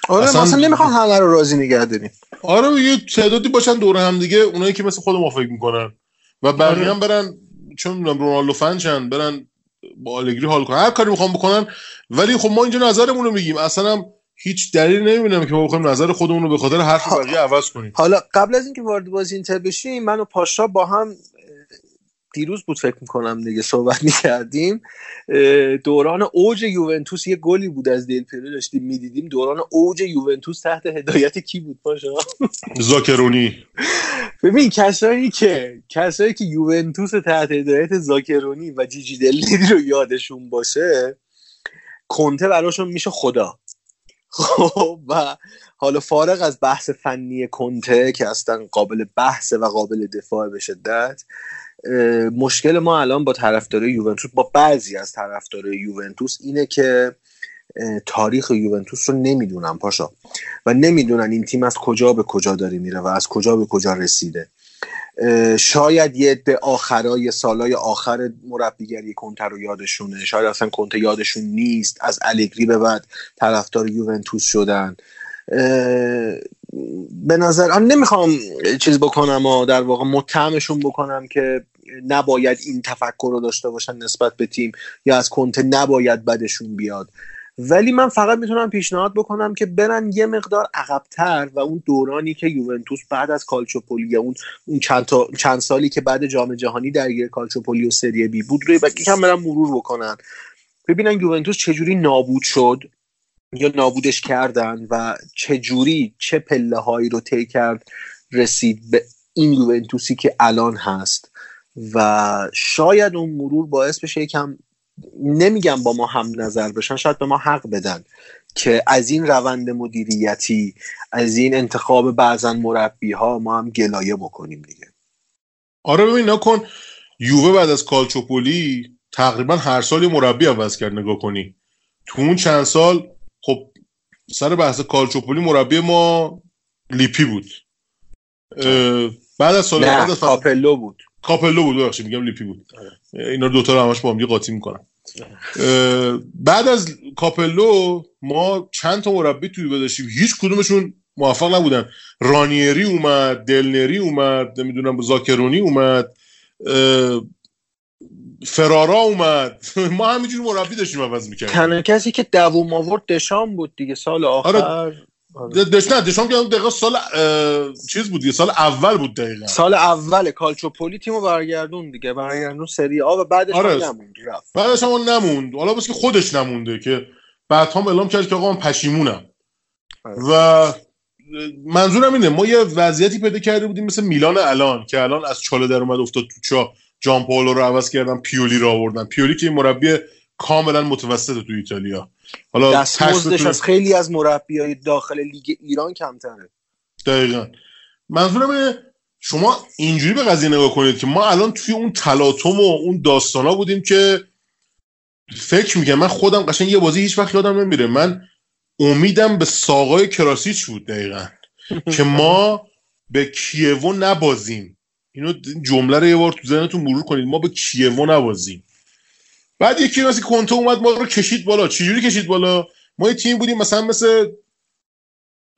آره اصلا... مثلا نمی‌خوام همه رو راضی نگه داریم. آره یه تعدادی باشن دور هم دیگه اونایی که مثل خود ما فکر می‌کنن. و بقیه هم برن چون رونالدو فنچن برن با آلگری حال کنن. هر کاری می‌خوام بکنن ولی خب ما اینجا نظرمون رو میگیم. اصلا هم هیچ دلیل نمی‌بینم که ما بخوایم نظر خودمون رو به خاطر حرف بقیه عوض کنیم. حالا قبل از اینکه وارد بازی اینتر بشیم من و پاشا با هم دیروز بود فکر می‌کنم دیگه صحبت می‌کردیم دوران اوج یوونتوس یه گلی بود از دیل پیرو داشتیم می‌دیدیم. دوران اوج یوونتوس تحت هدایت کی بود پاشا؟ زاکرونی. ببین کسایی که کسایی که یوونتوس تحت هدایت زاکرونی و جیجی دلیری رو یادشون باشه کنته براشون میشه خدا. خب و حالا فارغ از بحث فنی کنته که اصلا قابل بحث و قابل دفاع به شدت مشکل ما الان با طرفدارای یوونتوس با بعضی از طرفدارای یوونتوس اینه که تاریخ یوونتوس رو نمی‌دونن پاشا. و نمی‌دونن این تیم از کجا به کجا داره میره و از کجا به کجا رسیده. شاید یه عده آخرای سالای آخر مربیگری کنته رو یادشونه. شاید اصلا کنته یادشون نیست. از الگری به بعد طرفدار یوونتوس شدن. به نظر نمی‌خوام چیز بکنم و در واقع متهمشون بکنم که نباید این تفکر رو داشته باشن نسبت به تیم یا از کنته نباید بدشون بیاد. ولی من فقط می‌تونم پیشنهاد بکنم که برن یه مقدار عقبتر و اون دورانی که یوونتوس بعد از کالچوپولی اون اون چند, چند سالی که بعد جام جهانی درگیر کالچوپولی و سری بی بود روی یکم برن مرور بکنن. ببینن یوونتوس چجوری نابود شد یا نابودش کردن و چجوری چه پله هایی رو طی کرد رسید به این یوونتوسی که الان هست. و شاید اون مرور باعث بشه یکم نمیگم با ما هم نظر بشن شاید به ما حق بدن که از این روند مدیریتی از این انتخاب بعضا مربی ها ما هم گلایه بکنیم دیگه. آره ببین نکن. یووه بعد از کالچوپولی تقریبا هر سال مربی عوض کرد نگاه کنی. تو اون چند سال خب سر بحث کالچوپولی مربی ما لیپی بود. بعد از سال بعد از کاپلو بود. کاپلو بود ببخشید میگم لیپی بود. اینا دوتا رو همش با هم قاطی می‌کنم بعد از کاپلو ما چند تا مربی توی داشتیم. هیچ کدومشون موفق نبودن. رانیری اومد دلنری اومد نمی‌دونم زاکرونی اومد فرارا اومد. ما همینجور مربی داشتیم عوض می‌کردیم. تنها کسی که دووم آورد دشام بود دیگه سال آخر. آره. دش نه دشام که دقیقا سال چیز بود دیگه سال اول بود دقیقا. سال اول کالچوپولی تیمو برگردون دیگه برگردون سری آ و بعدش آره. نموند رفت. بعدش هم نموند. حالا بس که خودش نمونده که بعد هم اعلام کرد که آقا من پشیمونم. آره. و منظورم اینه ما یه وضعیتی پیدا کرده بودیم مثل میلان الان که الان از چاله در اومد افتاد تو چا. جان پاولو رو عوض کردن پیولی رو آوردن. پیولی که مربی کاملا متوسط تو ایتالیا. حالا دستمزدش از خیلی از های داخل لیگ ایران کمتره. دقیقا. منظورم شما اینجوری به قضیه نگاه کنید که ما الان توی اون تلاطم و اون داستانا بودیم که فکر میگم من خودم قشنگ یه بازی هیچ وقت یادم نمیره. من امیدم به ساقای کراسیچ بود دقیقا که ما به کیوو نبازیم. اینو جمله رو یه بار تو ذهنتون مرور کنید. ما به کیوو نبازیم. بعد یکی مثل کنتو اومد ما رو کشید بالا. چجوری کشید بالا؟ ما یه تیم بودیم مثلا مثل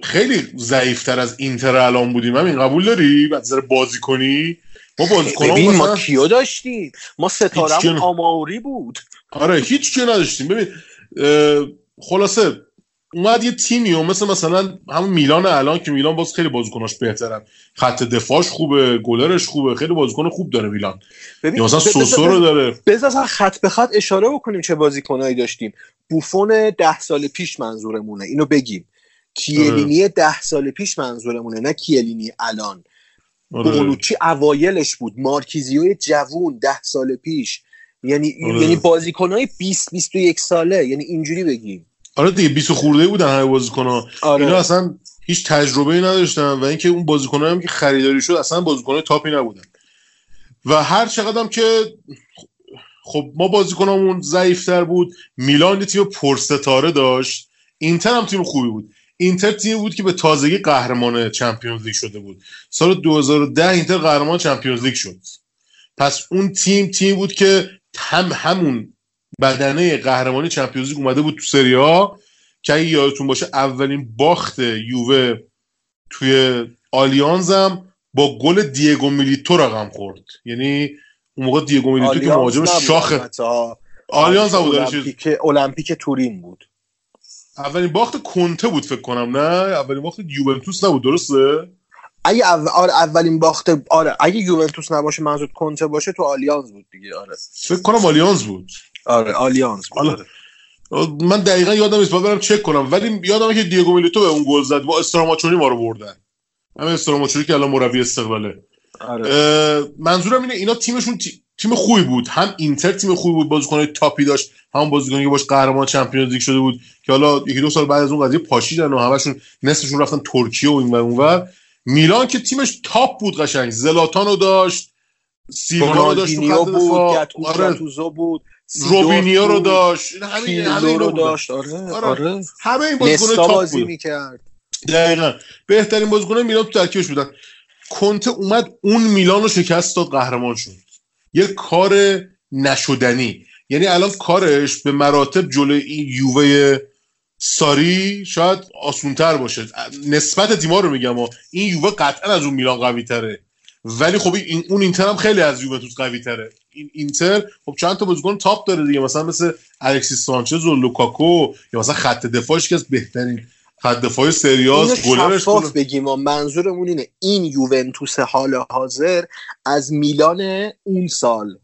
خیلی ضعیفتر از اینتر الان بودیم. همین قبول داری؟ بعد ذره بازی کنی؟ ما بازیکنان مثلا... ما کیو داشتیم؟ ما ستاره آماوری بود. آره هیچ کیو نداشتیم. ببین خلاصه اومد یه تیمی و مثل مثلا همون میلان الان که میلان باز خیلی بازیکناش بهترن. خط دفاعش خوبه گلرش خوبه خیلی بازیکن خوب داره میلان. یا مثلا سوسو رو داره. بذار خط به خط اشاره بکنیم چه بازیکنایی داشتیم. بوفون ده سال پیش منظورمونه اینو بگیم. کیلینی آره. ده سال پیش منظورمونه نه کیلینی الان. آره. بونوچی اوایلش بود. مارکیزیو جوون ده سال پیش. یعنی آره. یعنی بازیکنای 20 21 ساله. یعنی اینجوری بگیم. آره دیگه 20 خورده بودن همه بازیکن‌ها. آره. اینا اصلا هیچ تجربه نداشتن و اینکه اون بازیکن‌ها هم که خریداری شد اصلا بازیکن‌های top ی نبودن. و هر چقدر که خب ما بازیکنامون ضعیفتر بود میلان تیم پرستاره داشت اینتر هم تیم خوبی بود. اینتر تیم بود که به تازگی قهرمان چمپیونز لیگ شده بود. سال 2010 اینتر قهرمان چمپیونز لیگ شد. پس اون تیم تیم بود که هم همون بدنه قهرمانی چمپیونز لیگ اومده بود تو سری ها که اگه یادتون باشه اولین باخت یووه توی آلیانز هم با گل دیگو میلیتو رقم خورد. یعنی اون موقع دیگو میلیتو که مهاجم شاخه. آلیانز بود چیز المپیک المپیک تورین بود. اولین باخت کنته بود فکر کنم نه؟ اولین باخت یوونتوس نبود درسته؟ اگه اول... آره اولین باخت آره اگه یوونتوس نباشه منظور کنته باشه تو آلیانز بود دیگه آره. فکر کنم آلیانز بود. آره بود حالا آره. من دقیقا یادم نیست باید برم چک کنم. ولی یادمه که دیگو میلیتو به اون گل زد با استراماچونی ما رو بردن. همه استراماچونی که الان مربی استقلاله آره. منظورم اینه اینا تیمشون تی- تیم خوبی بود. هم اینتر تیم خوبی بود بازیکن top ی داشت. هم بازیکنی که باش قهرمان چمپیونز لیگ شده بود که حالا یکی دو سال بعد از اون قضیه پاشیدن و همشون نصفشون رفتن ترکیه و این و اونور میلان که تیمش تاپ بود قشنگ. زلاتانو داشت سیلوا رو داشت تو بود آره. گتوزو بود. روبینیو رو داشت پیرلو اینا رو. داشت. آره آره. آره. همه این بازیکن تاپ بازی بود می‌کرد. دقیقا. بهترین بازیکن میلان تو ترکیبش بودن. کنته اومد اون میلان رو شکست داد قهرمان شد. یه کار نشدنی. یعنی الان کارش به مراتب جلوی این یووه ساری شاید آسونتر باشه. نسبت تیما رو میگم و این یووه قطعا از اون میلان قوی تره ولی خب این اون اینتر هم خیلی از یوونتوس قوی تره این اینتر خب چند تا بازیکن top داره دیگه. مثلا مثل الکسیس سانچز و لوکاکو یا مثلا خط دفاعش که از بهترین خط دفاع سریاس گلرش بگیم و منظورمون اینه. این یوونتوس حال حاضر از میلان اون سال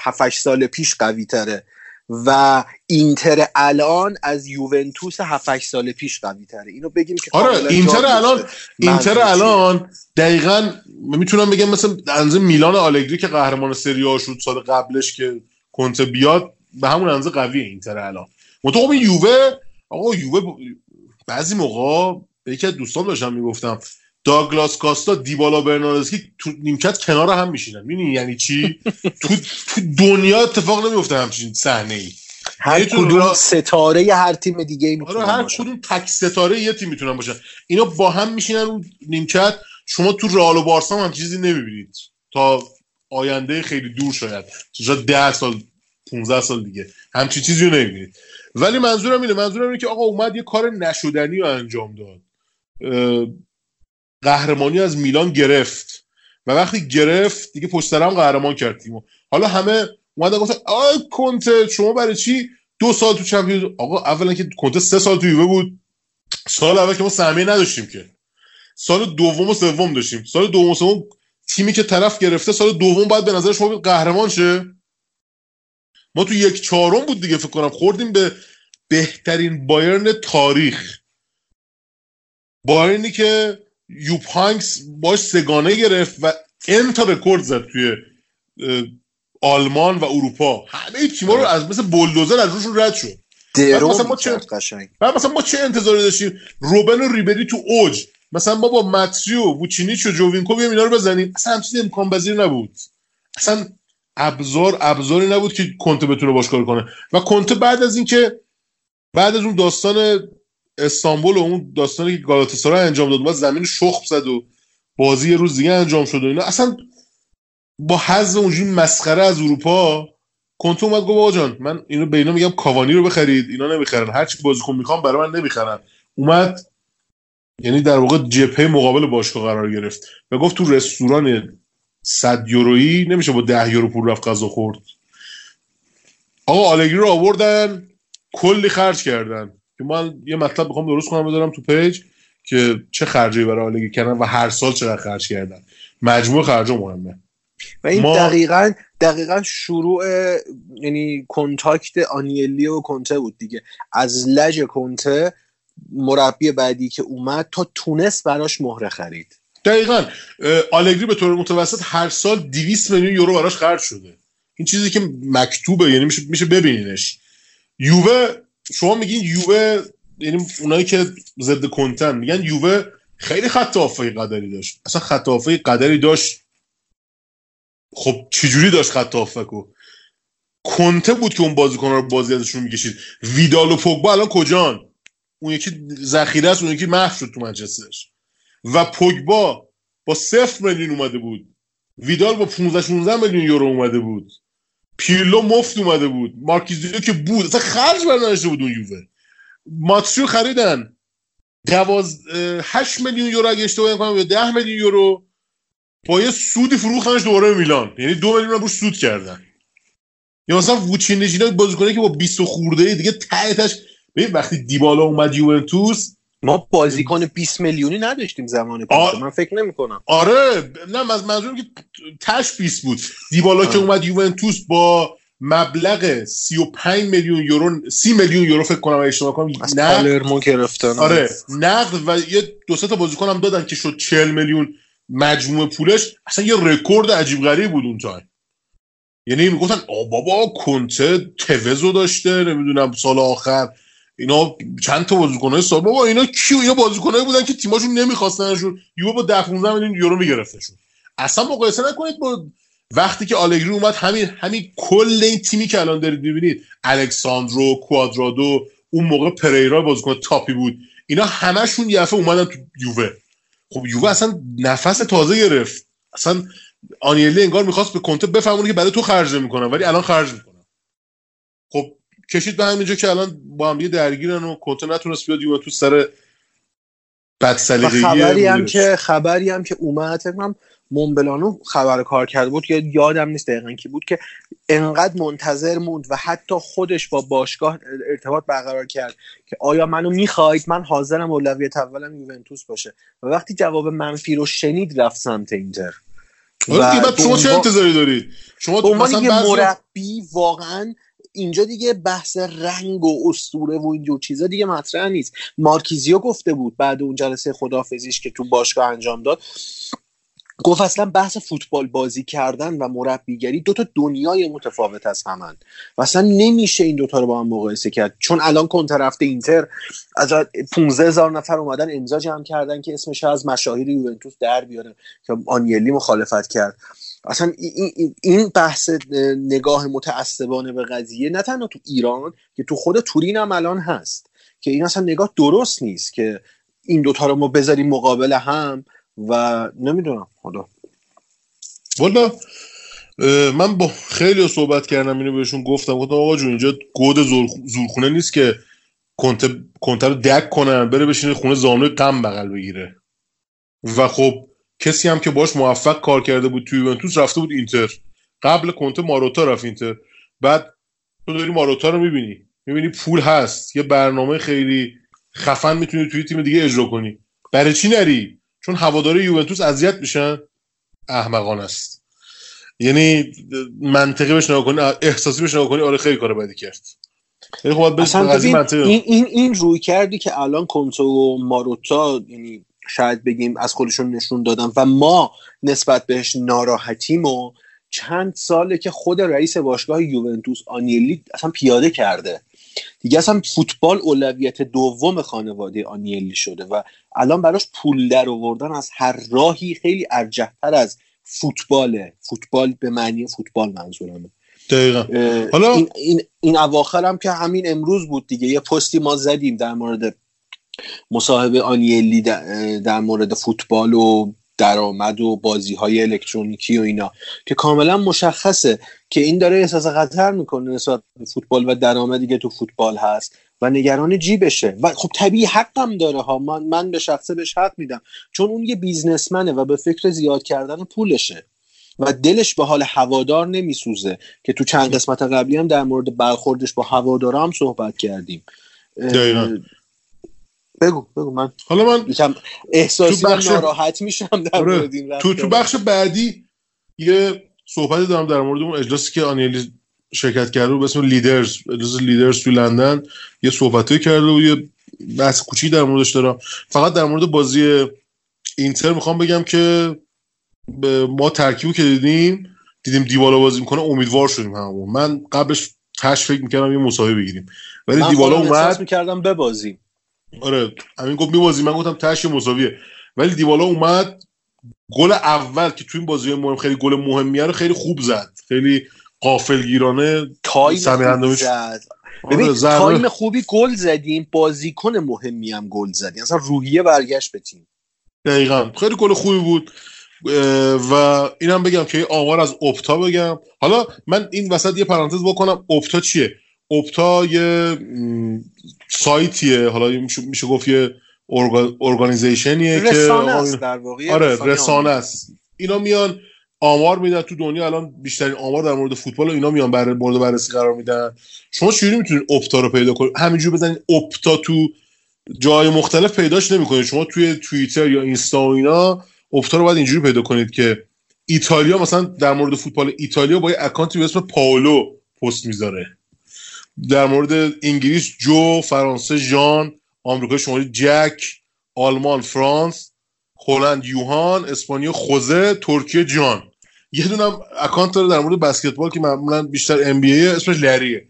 7 سال پیش قوی تره و اینتر الان از یوونتوس 7 سال پیش قوی تره اینو بگیم که آره اینتر الان. اینتر؟ الان دقیقا می‌تونم بگم مثل اندازه میلان آلگری که قهرمان سری آ شد سال قبلش که کنته بیاد به همون اندازه قویه اینتر الان. متو خب یووه آقا یووه ب- بعضی موقع به یکی از دوستان داشتم می‌گفتم داگلاس کاستا دیبالا برناردسکی تو نیمکت کنار هم میشینن. می‌دونی یعنی چی؟ تو تو دنیا اتفاق نمیفته همچین صحنه ای هر کدوم را- ستاره هر تیم دیگه ای آره می‌تونه هر کدوم تک ستاره یه تیم می‌تونن باشن. اینا با هم میشینن اون نیمکت. شما تو رئال و بارسا هم چیزی نمی‌بینید. تا آینده خیلی دور شاید. شاید ده سال 15 سال دیگه. همچین چیزی رو نمی‌بینید. ولی منظورم اینه منظورم اینه که آقا اومد یه کار نشدنی رو انجام داد. قهرمانی از میلان گرفت. و وقتی گرفت دیگه پشت سر هم قهرمان کرد تیمو. حالا همه اومدن گفتن آ کنته شما برای چی دو سال تو چمپیونز؟ آقا اولا که کنته سه سال تو یووه بود. سال اول که ما سهمیه نداشتیم که. سال دوم و سوم داشتیم. سال دوم و سوم تیمی که طرف گرفته سال دوم باید به نظر شما قهرمان شه. ما تو یک چهارم بود دیگه فکر کنم. خوردیم به بهترین بایرن تاریخ. بایرنی که یوپ هاینکس باش سه‌گانه گرفت و n تا رکورد زد توی آلمان و اروپا. همه تیما رو از مثل بولدوزر از روشون رد شد. درو مثلا ما چه- و مثلا ما چه انتظاری داشتیم؟ روبن و ریبری تو اوج. مثلا ما با ماتری و ووچینیچ و جووینکو بیایم اینا رو بزنیم. اصلا همچین امکان پذیر نبود. اصلا ابزار ابزاری نبود که کنته بتونه باش کار کنه. و کنته بعد از اینکه بعد از اون داستان استانبول و اون داستانی که گالاتاسارای انجام داد و زمین شخم زد و بازی یه روز دیگه انجام شد و اینا. اصلا با حذف اونجوری مسخره از اروپا کنته اومد گفت آقا جان من اینو به اینا میگم کاوانی رو بخرید. اینا نمی‌خرن. هر چی بازیکن می‌خوام برای من نمی‌خرن. اومد یعنی در واقع جبهه مقابل باشگاه قرار گرفت و گفت تو رستوران 100 یورویی نمیشه با 10 یورو پول رفت غذا خورد. آقا آلگری رو آوردن کلی خرج کردن. که من یه مطلب می‌خوام درست کنم بذارم تو page که چه خرجی برای آلگری کردن و هر سال چقدر خرج کردن. مجموع خرج مهمه. و این ما- دقیقا دقیقا شروع یعنی کنتاکت آنیلی و کنته بود دیگه. از لج کنته مربی بعدی که اومد تا تونست براش مهره خرید. دقیقا آلگری به طور متوسط هر سال 200 میلیون یورو براش خرج شده. این چیزی که مکتوبه یعنی میشه میشه ببینینش. یووه شما میگین یووه یعنی اونایی که ضد کنتن میگن یووه خیلی خط قدری داشت. اصلا خط قدری داشت. خب چجوری داشت خط هافکو کنته بود که اون بازیکن رو بازی ازشون می‌کشید. ویدال و پوگبا الان کجان؟ اون یکی ذخیره است اون یکی محو شد تو منچستر. و پوگبا با صفر میلیون اومده بود. ویدال با 15 16 میلیون یورو اومده بود. پیرلو مفت اومده بود. مارکیزیو که بود. اصلا خرج برداشته بود اون یووه. ماتسیو خریدن. دواز 8 میلیون یورو اگه اشتباه نکنم یا 10 میلیون یورو. با یه سودی فروختنش دوباره میلان. یعنی دو میلیون رو روش سود کردن. یا مثلا ووچینش اینا بازیکنه که با 20 خورده دیگه ته ببین وقتی دیبالا اومد یوونتوس ما بازیکن 20 میلیونی نداشتیم زمان کنته من فکر نمی کنم آره نه از منظورم که تش 20 بود. دیبالا که اومد یوونتوس با مبلغ 35 میلیون یورو 30 میلیون یورو فکر کنم اشتباه کنم از پالرمو گرفتن. آره نقد و یه دو سه تا بازیکن هم دادن که شد 40 میلیون مجموع پولش. اصلا یه رکورد عجیب غریب بود اون time. یعنی می‌گفتن آ بابا کنته توزو داشته نمی‌دونم سال آخر. اینا چند تا بازیکن سال بابا اینا کیو؟ اینا بازیکنایی بودن که تیماشون نمیخواستنشون یو با 10 15 میلیون یورو میگرفتشون اصلا مقایسه نکنید با وقتی که آلگری اومد همین همین کل این تیمی که الان دارید می‌بینید. الکساندرو کوادرادو اون موقع پریرا بازیکن تاپی بود. اینا همشون یه دفعه اومدن تو یووه. خب یووه اصلا نفس تازه گرفت. اصلا آنیلی انگار می‌خواست به کنته بفهمونه که برای تو خرج نمی‌کنم ولی الان خرج می‌کنم. خب کشید به همینجا که الان با هم درگیرن و کنته نتونست بیاد تو سر بد خبری هم که خبری هم که اومد فکر مونبلانو خبر کار کرده بود که یادم نیست دقیقا کی بود که انقدر منتظر موند و حتی خودش با باشگاه ارتباط برقرار کرد که آیا منو می‌خواید؟ من حاضرم اولویت اولم یوونتوس باشه. و وقتی جواب منفی رو شنید رفت سمت اینتر. آره و شما چه انتظاری دارید شما مثلا یه مربی واقعا اینجا دیگه بحث رنگ و اسطوره و اینجور چیزا دیگه مطرح نیست. مارکیزیو گفته بود بعد اون جلسه خدافزیش که تو باشگاه انجام داد. گفت اصلا بحث فوتبال بازی کردن و مربیگری دو تا دنیای متفاوت از همن. و اصلا نمیشه این دوتا رو با هم مقایسه کرد. چون الان کنتر رفته اینتر از 15 هزار نفر اومدن امضا جمع کردن که اسمش از مشاهیر یوونتوس در بیاره که آنیلی مخالفت کرد. اصلا این بحث نگاه متعصبانه به قضیه نه تنها تو ایران که تو خود تورین هم الان هست. که این اصلا نگاه درست نیست که این دوتا رو ما بذاریم مقابل هم. و نمی‌دونم حالا والا من با خیلی صحبت کردم اینو بهشون گفتم گفتم آقا جون اینجا گود زورخونه نیست که کنته رو دک کنن بره بشینه خونه زانوی غم بغل بگیره. و خب کسی هم که باش موفق کار کرده بود توی یوونتوس رفته بود اینتر. قبل کنته ماروتا رفت اینتر. بعد تو داری ماروتا رو می‌بینی. می‌بینی پول هست. یه برنامه خیلی خفن می‌تونی توی تیم دیگه اجرا کنی. برای چی نری؟ چون هواداره یوونتوس اذیت میشن احمقانه است. یعنی منطقی بهش نگاه کنی احساسی بهش نگاه کنی آره خیلی کار بدی کرد. یعنی خب این این این روی کردی که الان کنتو و ماروتا یعنی شاید بگیم از خودشون نشون دادن و ما نسبت بهش ناراحتیم و چند ساله که خود رئیس باشگاه یوونتوس آنیلی اصلا پیاده کرده. دیگه اصلا فوتبال اولویت دوم خانواده آنیلی شده و الان براش پول در آوردن از هر راهی خیلی ارجحتر از فوتباله فوتبال به معنی فوتبال منظورمه. دقیقا. حالا این, این, این اواخر هم که همین امروز بود دیگه. یه پستی ما زدیم در مورد مصاحبه آنیلی در مورد فوتبال و درآمد و بازی های الکترونیکی و اینا که کاملا مشخصه که این داره احساس خطر می‌کنه نسبت فوتبال و درآمدی که تو فوتبال هست و نگران جیبشه. و خب طبیعی حقم داره ها. من, من به شخصه بهش حق میدم. چون اون یه بیزنسمنه و به فکر زیاد کردن پولشه. و دلش به حال هوادار نمیسوزه که تو چند قسمت قبلی هم در مورد برخوردش با هوادارا هم صحبت کردیم. بگو بگو من حالا من احساسی بخش... ناراحت میشم در آره. مورد این تو تو بخش بعدی یه صحبتی دارم در مورد اون اجلاسی که آنیلی شرکت کرده به اسم لیدرز. اجلاس لیدرز تو لندن. یه صحبتی کرده و یه بحث کوچی در موردش دارم. فقط در مورد بازی اینتر می‌خوام بگم که ما ترکیبو که دیدیم دیدیم دیوالا بازی می‌کنه امیدوار شدیم همون من قبلش تش فکر می‌کردم یه مساوی بگیریم. ولی دیوالا اومد. می‌کردم ببازیم. آره همین گفت میبازی. من گفتم تش مساویه. ولی دیوالا اومد گل اول که تو این بازی مهم خیلی گل مهمیه رو خیلی خوب زد. خیلی غافلگیرانه time خوب زد. آره، ببین time خوبی گل زدیم. بازیکن مهمی هم گل زدیم. اصلا روحیه برگشت به تیم. دقیقا. خیلی گل خوبی بود. و اینم بگم که آمار از اپتا بگم. حالا من این وسط یه پرانتز بکنم. اپتا چیه؟ اپتا یه سایتیه. حالا میشه گفت یه ارگانیزیشنیه که رسانه در واقع آره رسانه است. اینا میان آمار میدن. تو دنیا الان بیشترین آمار در مورد فوتبال و اینا میان بر مورد بررسی قرار میدن. شما چجوری می‌تونید اپتا رو پیدا کنید؟ همینجوری بزنید اپتا تو جای مختلف پیداش نمی‌کنید. شما توی توییتر یا اینستا و اینا اپتا رو باید اینجوری پیدا کنید که ایتالیا مثلا در مورد فوتبال ایتالیا با یه account ی به اسم پاولو پست می‌ذاره. در مورد انگلیس جو فرانسه ژان آمریکا شمالی جک آلمان فرانس هلند یوهان اسپانیا خوزه ترکیه جان. یه دونم account داره در مورد بسکتبال که معمولا بیشتر NBA اسمش لریه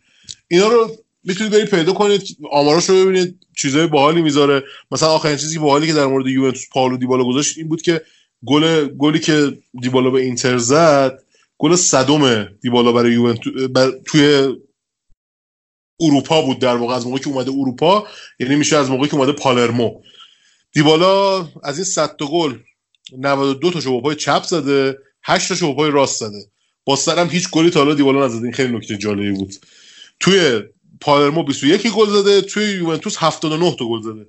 اینا رو می‌تونید برید پیدا کنید آماراش رو ببینید چیزای باحالی می‌ذاره. مثلا آخرین چیزی باحالی که در مورد یوونتوس پالو دیبالا گذاشت این بود که گل گلی که دیبالا به اینتر زد گل صدم دیبالا برای یوونتوس بر... توی اروپا بود در واقع از موقعی که اومده اروپا یعنی میشه از موقعی که اومده پالرمو. دیبالا از این 100 تا گل 92 تاشو با پای چپ زده 8 تاشو با پای راست زده. با سرم هیچ گلی تا حالا دیبالا نزده. این خیلی نکته جالبی بود. توی پالرمو 21 گل زده توی یوونتوس 79 تا گل زده.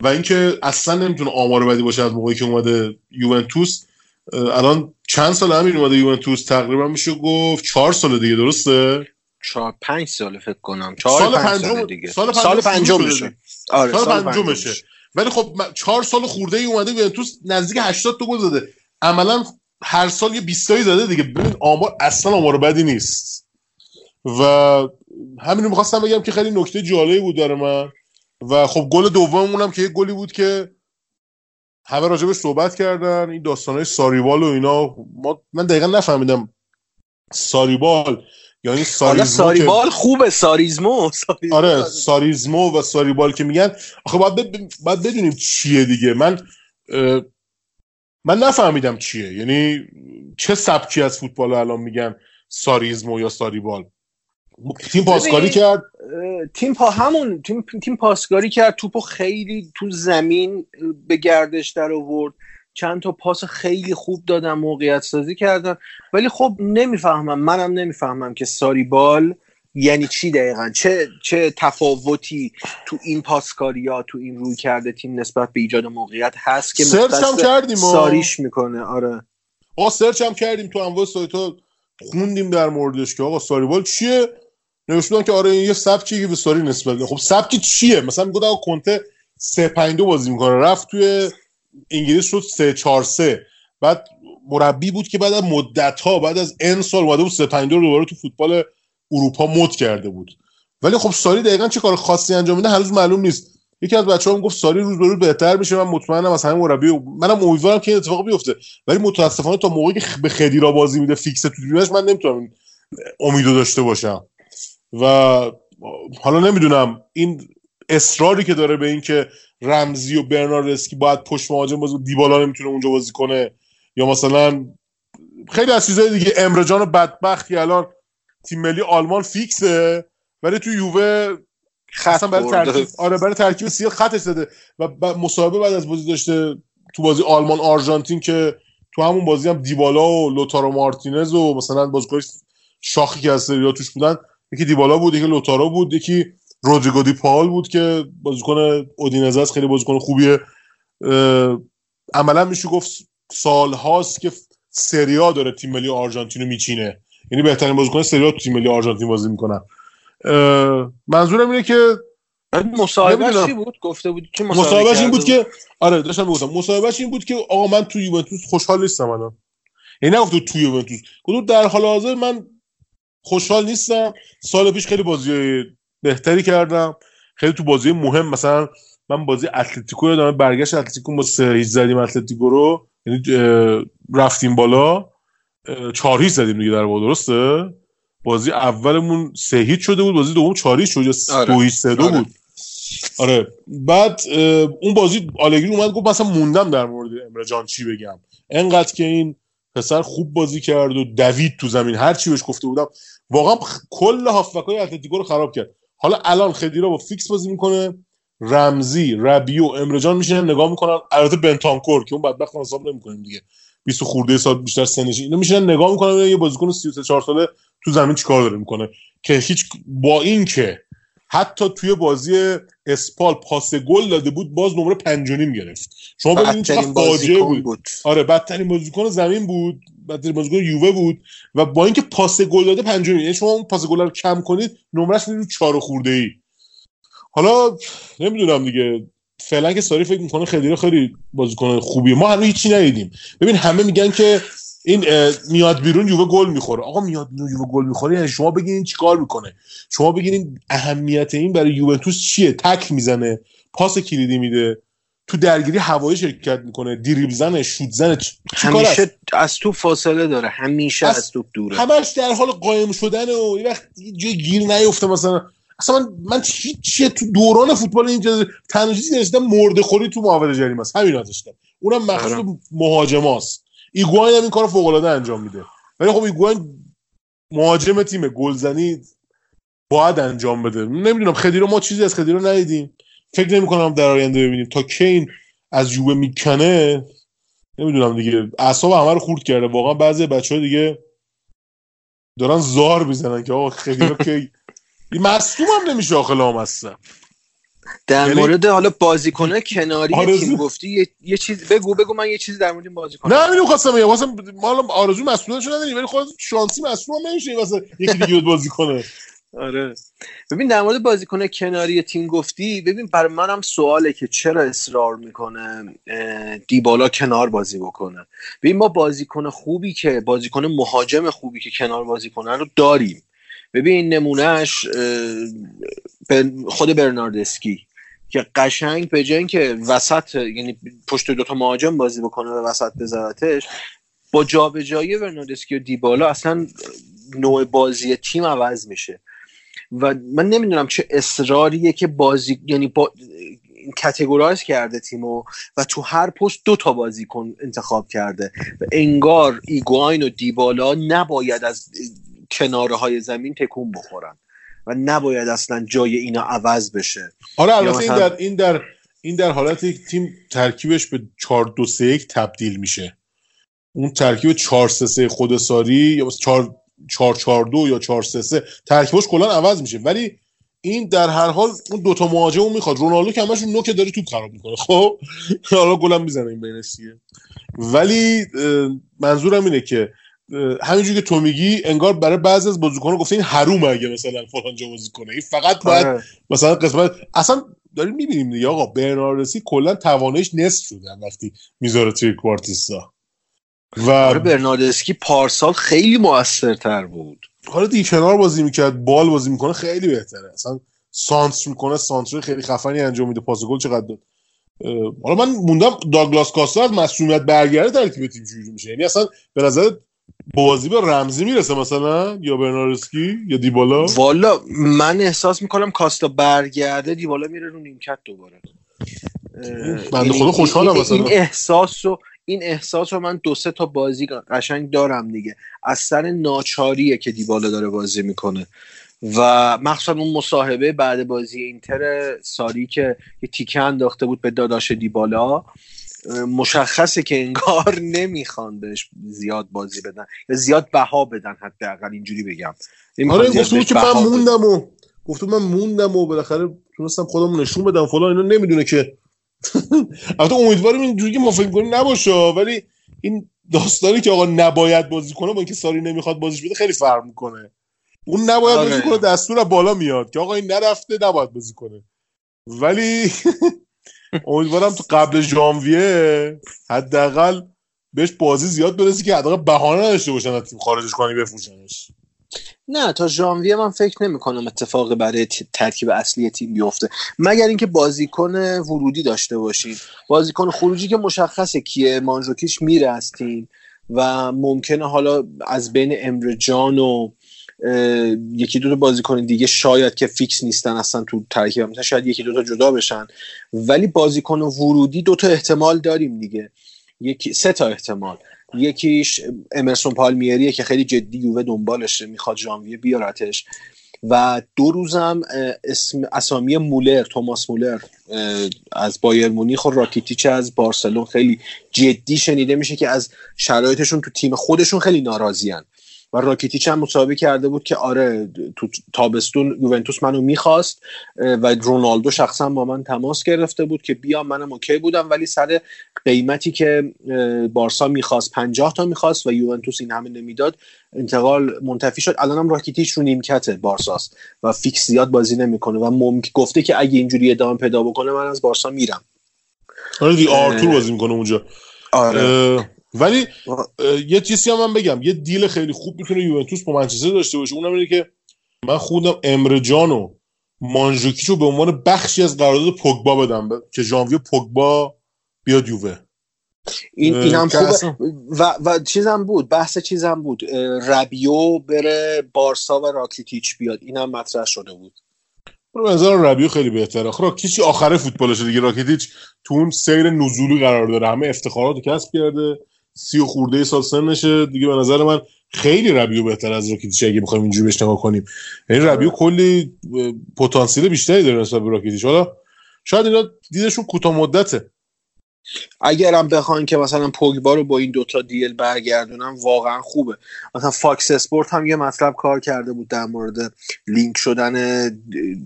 و اینکه اصلا نمی‌تونه آمار بدی باشه از موقعی که اومده یوونتوس الان چند سال همین اومده یوونتوس؟ تقریبا میشه گفت چهار سال دیگه درسته؟ چهار پنج سال فکر کنم. سال چهار پنج پنجم سال دیگه. سال سال پنجم پنجمشه آره سال سال پنجمشه پنجمشه ولی خب چهار سال خورده ای اومده یوونتوس نزدیک 80 تا گل زده عملا هر سال یه 20 تایی زده دیگه. ببین آمار اصلا آمار بدی نیست. و همین رو می‌خواستم بگم که خیلی نکته جالبی بود برای من. و خب گل دوممون هم که یه گلی بود که همه راجبش صحبت کردن. این داستانهای ساریبال و اینا. ما من دقیقا نفهمیدم ساریبال یا این حالا ساریزمو که- ساریبال خوبه ساریزمو ساریزمو. آره ساریزمو و ساریبال که میگن. آخه باید, ب... باید بدونیم چیه دیگه. من اه، من نفهمیدم چیه. یعنی چه سبکی از فوتبال الان میگن ساریزمو یا ساریبال؟ تیم پاسکاری ببین، کرد تیم پا همون تیم, تیم پاسکاری کرد. توپو خیلی تو زمین به گردش در آورد. چند تا پاس خیلی خوب دادن موقعیت سازی کردن. ولی خب نمی‌فهمم منم نمی‌فهمم که ساریبال یعنی چی دقیقا؟ چه چه تفاوتی تو این پاسکاری ها تو این رویکرد تیم نسبت به ایجاد موقعیت هست که search هم کردیم. ساریش می‌کنه. آره. آقا search هم کردیم تو انواع سایت ها خوندیم در موردش که آقا Sarriball چیه؟ نوشته بودن که آره این یه سبکی که به ساری نسبت. خب سبکی چیه؟ مثلا میگه آقا کنته 3 5 2 بازی می‌کنه. رفت توی انگلیس شد 3 4 3 بعد مربی بود که بعد از مدت ها بعد از n سال اومده بود 3 5 2 رو دوباره تو فوتبال اروپا مد کرده بود. ولی خب ساری دقیقا چه کار خاصی انجام میده هنوز معلوم نیست. یکی از بچه‌ها گفت ساری روز به روز بهتر میشه من مطمئنم از همین مربی منم امیدوارم که این اتفاق بیفته. ولی متاسفانه تا موقعی که به خدیرا بازی میده فیکس تو تیمش من نمی‌تونم این امیدو داشته باشم. و حالا نمی‌دونم این اصراری که داره به این که رمزی و برناردسکی باید پشت مهاجم بازی دیبالا نمی‌تونه اونجا بازی کنه یا مثلا خیلی از چیزهای دیگه امرجان بدبخت که الان تیم ملی آلمان فیکسه ولی تو یووه خط برای. ترکیب آره برای ترکیب سیاه خطش زده و ب- مصاحبه بعد از بازی داشته تو بازی آلمان آرژانتین که تو همون بازی هم دیبالا و لوتارو مارتینز و مثلا بازیکن شاخی که از سریا توش بودن یکی دیبالا بود یکی لوتارو بود یکی رودریگو دی پاول بود که بازیکن اودینزه است خیلی بازیکن خوبیه. عملا میشه گفت سال هاست که سریا داره تیم ملی آرژانتین رو میچینه. یعنی بهترین بازیکن سریا تو تیم ملی آرژانتین بازی می‌کنن منظورم اینه که مصاحبهش. چی بود؟ گفته بود مصاحبه مصاحبهش این بود؟ که آره داشتم می‌گفتم. مصاحبهش این بود که آقا من تو یوونتوس خوشحال نیستم الان. یعنی نگفت تو یوونتوس. گفت در حال حاضر من خوشحال نیستم. سال پیش خیلی بازی بهتری کردم. خیلی تو بازی مهم مثلا من بازی اتلتیکو رو یادمه برگشت اتلتیکو ما سه زدیم اتلتیکو رو. یعنی رفتیم بالا. چهار هیچ زدیم دیگه در واقع درسته؟ بازی اولمون سه هیچ شده بود بازی دوم چهار هیچ شد یا آره. دو هیچ سه دو آره. بود. آره. بعد اون بازی آلگری اومد گفت مثلا موندم در مورد امره جان چی بگم. انقدر که این پسر خوب بازی کرد و دوید تو زمین. هر چی بهش گفته بودم. واقعا کل هافبکای اتلتیکو رو خراب کرد. حالا الان خدیرا با fix بازی می‌کنه. رمزی ربیو امره جان میشینن نگاه می‌کنن. البته بنتانکور که اون بدبخت حساب نمی‌کنیم دیگه. 20 خورده سال بیشتر سنش اینا میشینن نگاه می‌کنن. یه بازیکن 33 4 ساله تو زمین چیکار داره می‌کنه؟ که هیچ با این که حتی توی بازی اسپال پاس گل داده بود باز نمره پنج و نیم گرفت. شما ببینید بدترین فاجعه بود. بود. آره بدترین بازیکن زمین بود بدترین بازیکن یووه بود و با اینکه پاس گل داده پنجمی یعنی شما اون پاس گل رو کم کنید نمرش میره رو چهار خورده ای حالا نمی‌دونم دیگه. فعلا که ساری فکر می‌کنه خیلی خیلی بازیکن خوبیه. ما هنوز هیچی ندیدیم. ببین همه میگن که این میاد بیرون یووه گل می‌خوره. آقا میاد بیرون یووه گل می‌خوره یعنی شما بگین این چیکار می‌کنه؟ شما بگین اهمیت این برای یوونتوس چیه؟ تک می‌زنه پاس کلیدی میده تو درگیری هوایی شرکت می‌کنه دریبل زنه شوت زنه؟ همیشه از تو فاصله داره همیشه از- از, تو دوره. همش در حال قایم شدن و یه وقت جایی گیر نیفته مثلا. اصلا من من هیچ تو دوران فوتبال اینجا تنها چیزی داشتم مرده خوری تو محوطه جریمه است. همین داشتم. اونم مخصوص آره. مهاجماست. ایگواین هم این کارو فوق العاده انجام میده. ولی خب ایگواین مهاجم تیم گلزنی باید انجام بده. نمی‌دونم خدیرو ما چیزی از خدیرو ندیدیم. فکر نمی کنم در آینده ببینیم. تا کین از یووه می‌کنه نمی‌دونم دیگه. اعصاب همه رو خورد کرده. واقعا بعضی بچه دیگه دارن زار می‌زنن که آقا خدیرو که مصدوم هم نمیشه آخه لامصب. در یعنی- مورد حالا بازیکن کناری آرزو. تیم گفتی یه, یه چیز بگو بگو من یه چیزی در مورد این بازیکن نه همین خواستم بگم. خواستم ما آرزو مسئولیتش نداریم ولی خود شانسی مسئول نمیشه واسه یکی دیگه بازی کنه. آره. ببین در مورد بازیکن کناری تیم گفتی ببین برای منم سواله که چرا اصرار می‌کنه دیبالا کنار بازی بکنه. ببین ما بازیکن خوبی که بازیکن مهاجم خوبی که کنار بازی کنه رو داریم. ببین نمونهش خود برناردسکی که قشنگ به جای اینکه وسط یعنی پشت دوتا مهاجم بازی بکنه و وسط بذارتش با جابجایی برناردسکی و دیبالا اصلا نوع بازی تیم عوض میشه. و من نمی‌دونم چه اصراریه که بازی یعنی با کتگورایز کرده تیمو و تو هر پست دو تا بازیکن انتخاب کرده. و انگار ایگواین و دیبالا نباید از کناره های زمین تکون بخورن و نباید اصلا جای اینا عوض بشه. آره البته این مثلا- در این در این در حالت یک تیم ترکیبش به 4 2 3 1 تبدیل میشه. اون ترکیب 4 3 3 خودساری یا 4 4 4 2 یا 4 3 3 ترکیبش کلا عوض میشه. ولی این در هر حال اون دوتا مهاجم رو می‌خواد. رونالدو که همش نوک داره توپ خراب می‌کنه. خب حالا گلم می‌زنه این بینش دیگه ولی منظورم اینه که همینجوری که تو میگی انگار برای بعضی از بازیکن‌ها گفته این حرومه اگه مثلا فلان جا بازی کنه. این فقط باید آره. مثلا قسمت اصلا داریم می‌بینیم دیگه آقا برناردسی کلا توانش نصف شده وقتی می‌ذاره توی کوارتیستا. و آره برناردسکی پارسال خیلی موثرتر بود. حالا دیگه کنار بازی می‌کرد بال بازی می‌کنه خیلی بهتره. اصلا سانتر می‌کنه سانتر خیلی خفنی انجام میده پاس گل چقدر داد. حالا من موندم داگلاس کاستا از مسئولیت برگرده ترکیب تیم چجوری میشه. یعنی اصلا به نظر بازی به رمزی می‌رسه مثلا؟ یا برناردسکی؟ یا دیبالا؟ والا من احساس می‌کنم کاستا برگرده دیوالا میره رو نیمکت دوباره. بنده یعنی خدا خوشحالم مثلا. این احساس رو این احساس رو من دو سه تا بازی قشنگ دارم دیگه. از سر ناچاریه که دیبالا داره بازی می‌کنه. و مخصوصا اون مصاحبه بعد بازی اینتر ساری که یه تیکه انداخته بود به داداش دیبالا. مشخصه که انگار نمی‌خوان بهش زیاد بازی بدن. یا زیاد بها بدن حداقل اینجوری بگم. آره گفته بود که من. موندم و گفته من موندم و بالاخره تونستم خودمو نشون بدم. فلان اینا نمی‌دونه که البته امیدواریم اینجوری که ما فکر کنیم نباشه ولی این داستانی که آقا نباید بازی کنه با اینکه ساری نمی‌خواد بازیش بده خیلی فرق می‌کنه. اون نباید آره. بازی کنه دستور بالا میاد که آقا این نرفته نباید بازی کنه. ولی امیدوارم تو قبل ژانویه حداقل بهش بازی زیاد برسه که حداقل بهانه نداشته باشن از تیم خارجش کنی بفروشنش. نه تا ژانویه من فکر نمی کنم اتفاقی برای ترکیب اصلی تیم بیفته. مگر اینکه بازیکن ورودی داشته باشید بازیکن خروجی که مشخصه کیه مانجوکیش میره از تیم و ممکنه حالا از بین امرجان و یکی دو تا بازیکن دیگه شاید که فیکس نیستن اصلا تو ترکیب مثلا شاید یکی دو تا جدا بشن. ولی بازیکن ورودی دو تا احتمال داریم دیگه. یکی سه تا احتمال. یکیش امرسون پالمیریه که خیلی جدی یووه دنبالشه می‌خواد ژانویه بیارتش. و دو روزم اسم اسامی مولر توماس مولر از بایر مونیخ و راکیتیچ از بارسلون خیلی جدی شنیده میشه که از شرایطشون تو تیم خودشون خیلی ناراضیان. و راکیتیچ هم مصاحبه کرده بود که آره تو تابستون یوونتوس منو می‌خواست و رونالدو شخصا با من تماس گرفته بود که بیام منم okay بودم ولی سر قیمتی که بارسا می‌خواست 50 تا می‌خواست و یوونتوس این همه نمی‌داد انتقال منتفی شد. الانم راکیتیچ رو نیمکت بارساست و fix زیاد بازی نمی‌کنه و ممکن گفته که اگه اینجوری ادامه پیدا بکنه من از بارسا میرم. آره آرتور بازی می‌کنه اونجا. آره. ولی یه چیزی هم من بگم. یه deal خیلی خوب می‌تونه یوونتوس با منچستر داشته باشه. اونم اینه که من خوندم امره جان و مانژوکیچ رو به عنوان بخشی از قرارداد پوگبا بدم. که ژانویه پوگبا بیاد یووه. این این هم خوبه. و, و چیزم بود. بحث چیزم بود. ربیو بره بارسا و راکیتیچ بیاد. این هم مطرح شده بود. به نظر ربیو خیلی بهتره. آخه راکیتیچ آخره فوتبالشه دیگه. راکیتیچ تو اون سیر نزولی قرار داره. همه افتخارات کسب کرده. سی و خورده سال سنشه. دیگه به نظر من خیلی ربیو بهتر از راکیتیچ اگه بخوایم اینجوری بهش نگاه کنیم. یعنی ربیو کلی پتانسیل بیشتری داره نسبت به راکیتیچ حالا شاید اینا دیدشون کوتاه مدته. اگرم بخواین که مثلا پوگبا رو با این دوتا deal برگردونم واقعا خوبه. مثلا فاکس اسپورت هم یه مطلب کار کرده بود در مورد لینک شدن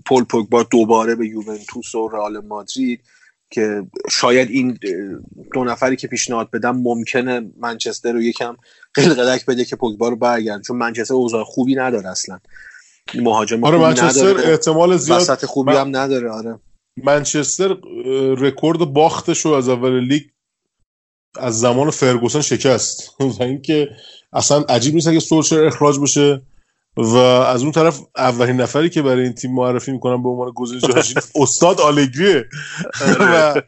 پل پوگبا دوباره به یوونتوس و رئال مادرید. که شاید این دو نفری که پیشنهاد بدم ممکنه منچستر رو یکم قلقلک بده که پوگبا رو برگردن چون منچستر اوضاع خوبی نداره اصلا. مهاجم آره منچستر. احتمال زیاد وسط خوبی من... هم نداره آره. منچستر رکورد باختش رو از اول لیگ از زمان فرگوسن شکست. و اینکه اصلا عجیب نیست اگه سولشر اخراج بشه. و از اون طرف اولین نفری که برای این تیم معرفی می‌کنم به عنوان گزینه جانشین استاد آلگریه. و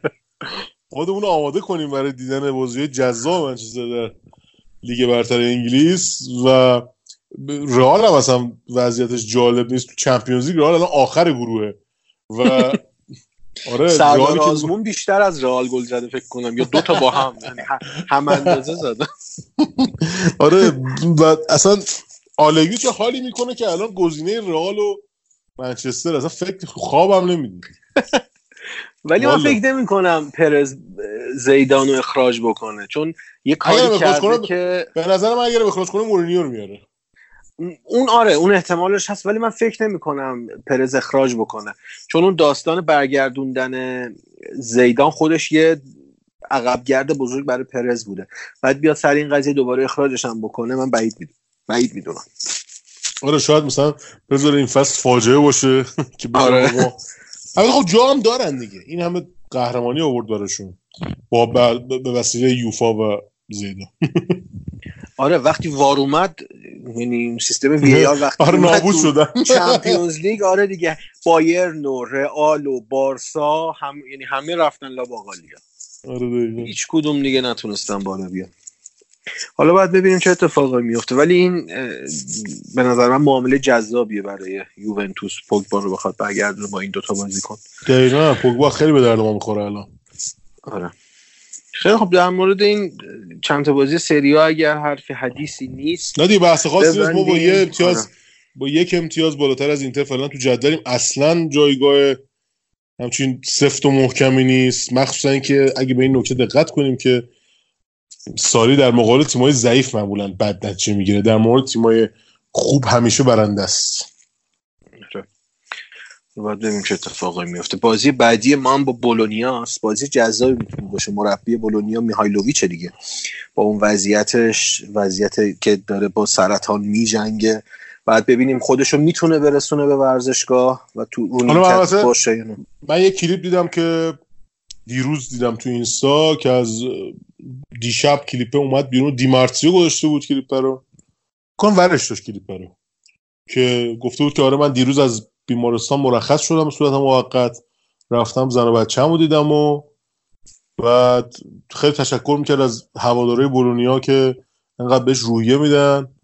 خودمون رو آماده کنیم برای دیدن بازی جذاب منچستر در لیگ برتر انگلیس و رئال هم اصلا وضعیتش جالب نیست. تو چمپیونز لیگ رئال الان آخر گروهه. و آره سردار آزمون بیشتر از رئال گل زده فکر کنم یا دو تا با هم یعنی هم اندازه زده. آره و اصلا آلگری چه حالی می‌کنه که الان گزینه رئال و منچستر اصلا فکر خوابم نمیدی ولی من فکر نمی کنم پرز زیدانو اخراج بکنه. چون یه کاری کرده که به نظر من اگر اخراج کنه مورینیو رو میاره. اون آره اون احتمالش هست ولی من فکر نمی کنم پرز اخراج بکنه. چون اون داستان برگردوندن زیدان خودش یه عقبگرد بزرگ برای پرز بوده. بعد بیاد سر این قضیه دوباره اخراجش هم بکنه من بعید می‌دونم. بعید می‌دونم. آره شاید مثلا بذاره این فصل فاجعه باشه که آره. خب جا هم دارن دیگه. این همه قهرمانی آورد براشون. با به وسیله یوفا و زیدان آره وقتی وار اومد یعنی سیستم وی آر وقتی آره نابود شدن. چمپیونز لیگ آره دیگه. بایرن و رئال و بارسا هم یعنی همه رفتن لا باقالیا آره هیچ کدوم دیگه نتونستن بالا بیان. حالا باید ببینیم چه اتفاقی میفته. ولی این به نظر من معامله جذابیه برای یوونتوس. پوگبا رو بخواد برگردونه با این دوتا بازی کن. دقیقا. پوگبا خیلی به درد ما می‌خوره الان. آره. خیلی خب در مورد این چند تا بازی سریا اگر حرف حدیثی نیست نه دیگه بحث خاصی نیست. ما با یه امتیاز آره. با یک امتیاز بالاتر از اینتر فعلا تو جدولیم اصلا جایگاه همچین سفت و محکمی نیست. مخصوصا اینکه اگه به این نکته دقت کنیم که سالی در مقابل تیمای ضعیف معمولا بد نتیجه می‌گیره. در مورد تیمای خوب همیشه برنده است. باید ببینیم چه اتفاقی میفته بازی بعدی ما هم با بولونیا است. بازی جذابی می‌تونه باشه. مربی بولونیا میهایلوویچ دیگه. با اون وضعیتش وضعیت که داره با سرطان میجنگه. بعد ببینیم خودشو می‌تونه برسونه به ورزشگاه و تو اون باشه من یه کلیپ دیدم که دیروز دیدم تو اینستا که از دیشب کلیپه اومد بیرون. دیمارتیو گذاشته بود کلیپ رو. کن ورش داشت کلیپ رو. که گفته بود که آره من دیروز از بیمارستان مرخص شدم صورت موقت. رفتم زن و بچه همو دیدم و بعد خیلی تشکر می‌کرد از هواداره بولونیا که انقدر بهش روحیه میدن.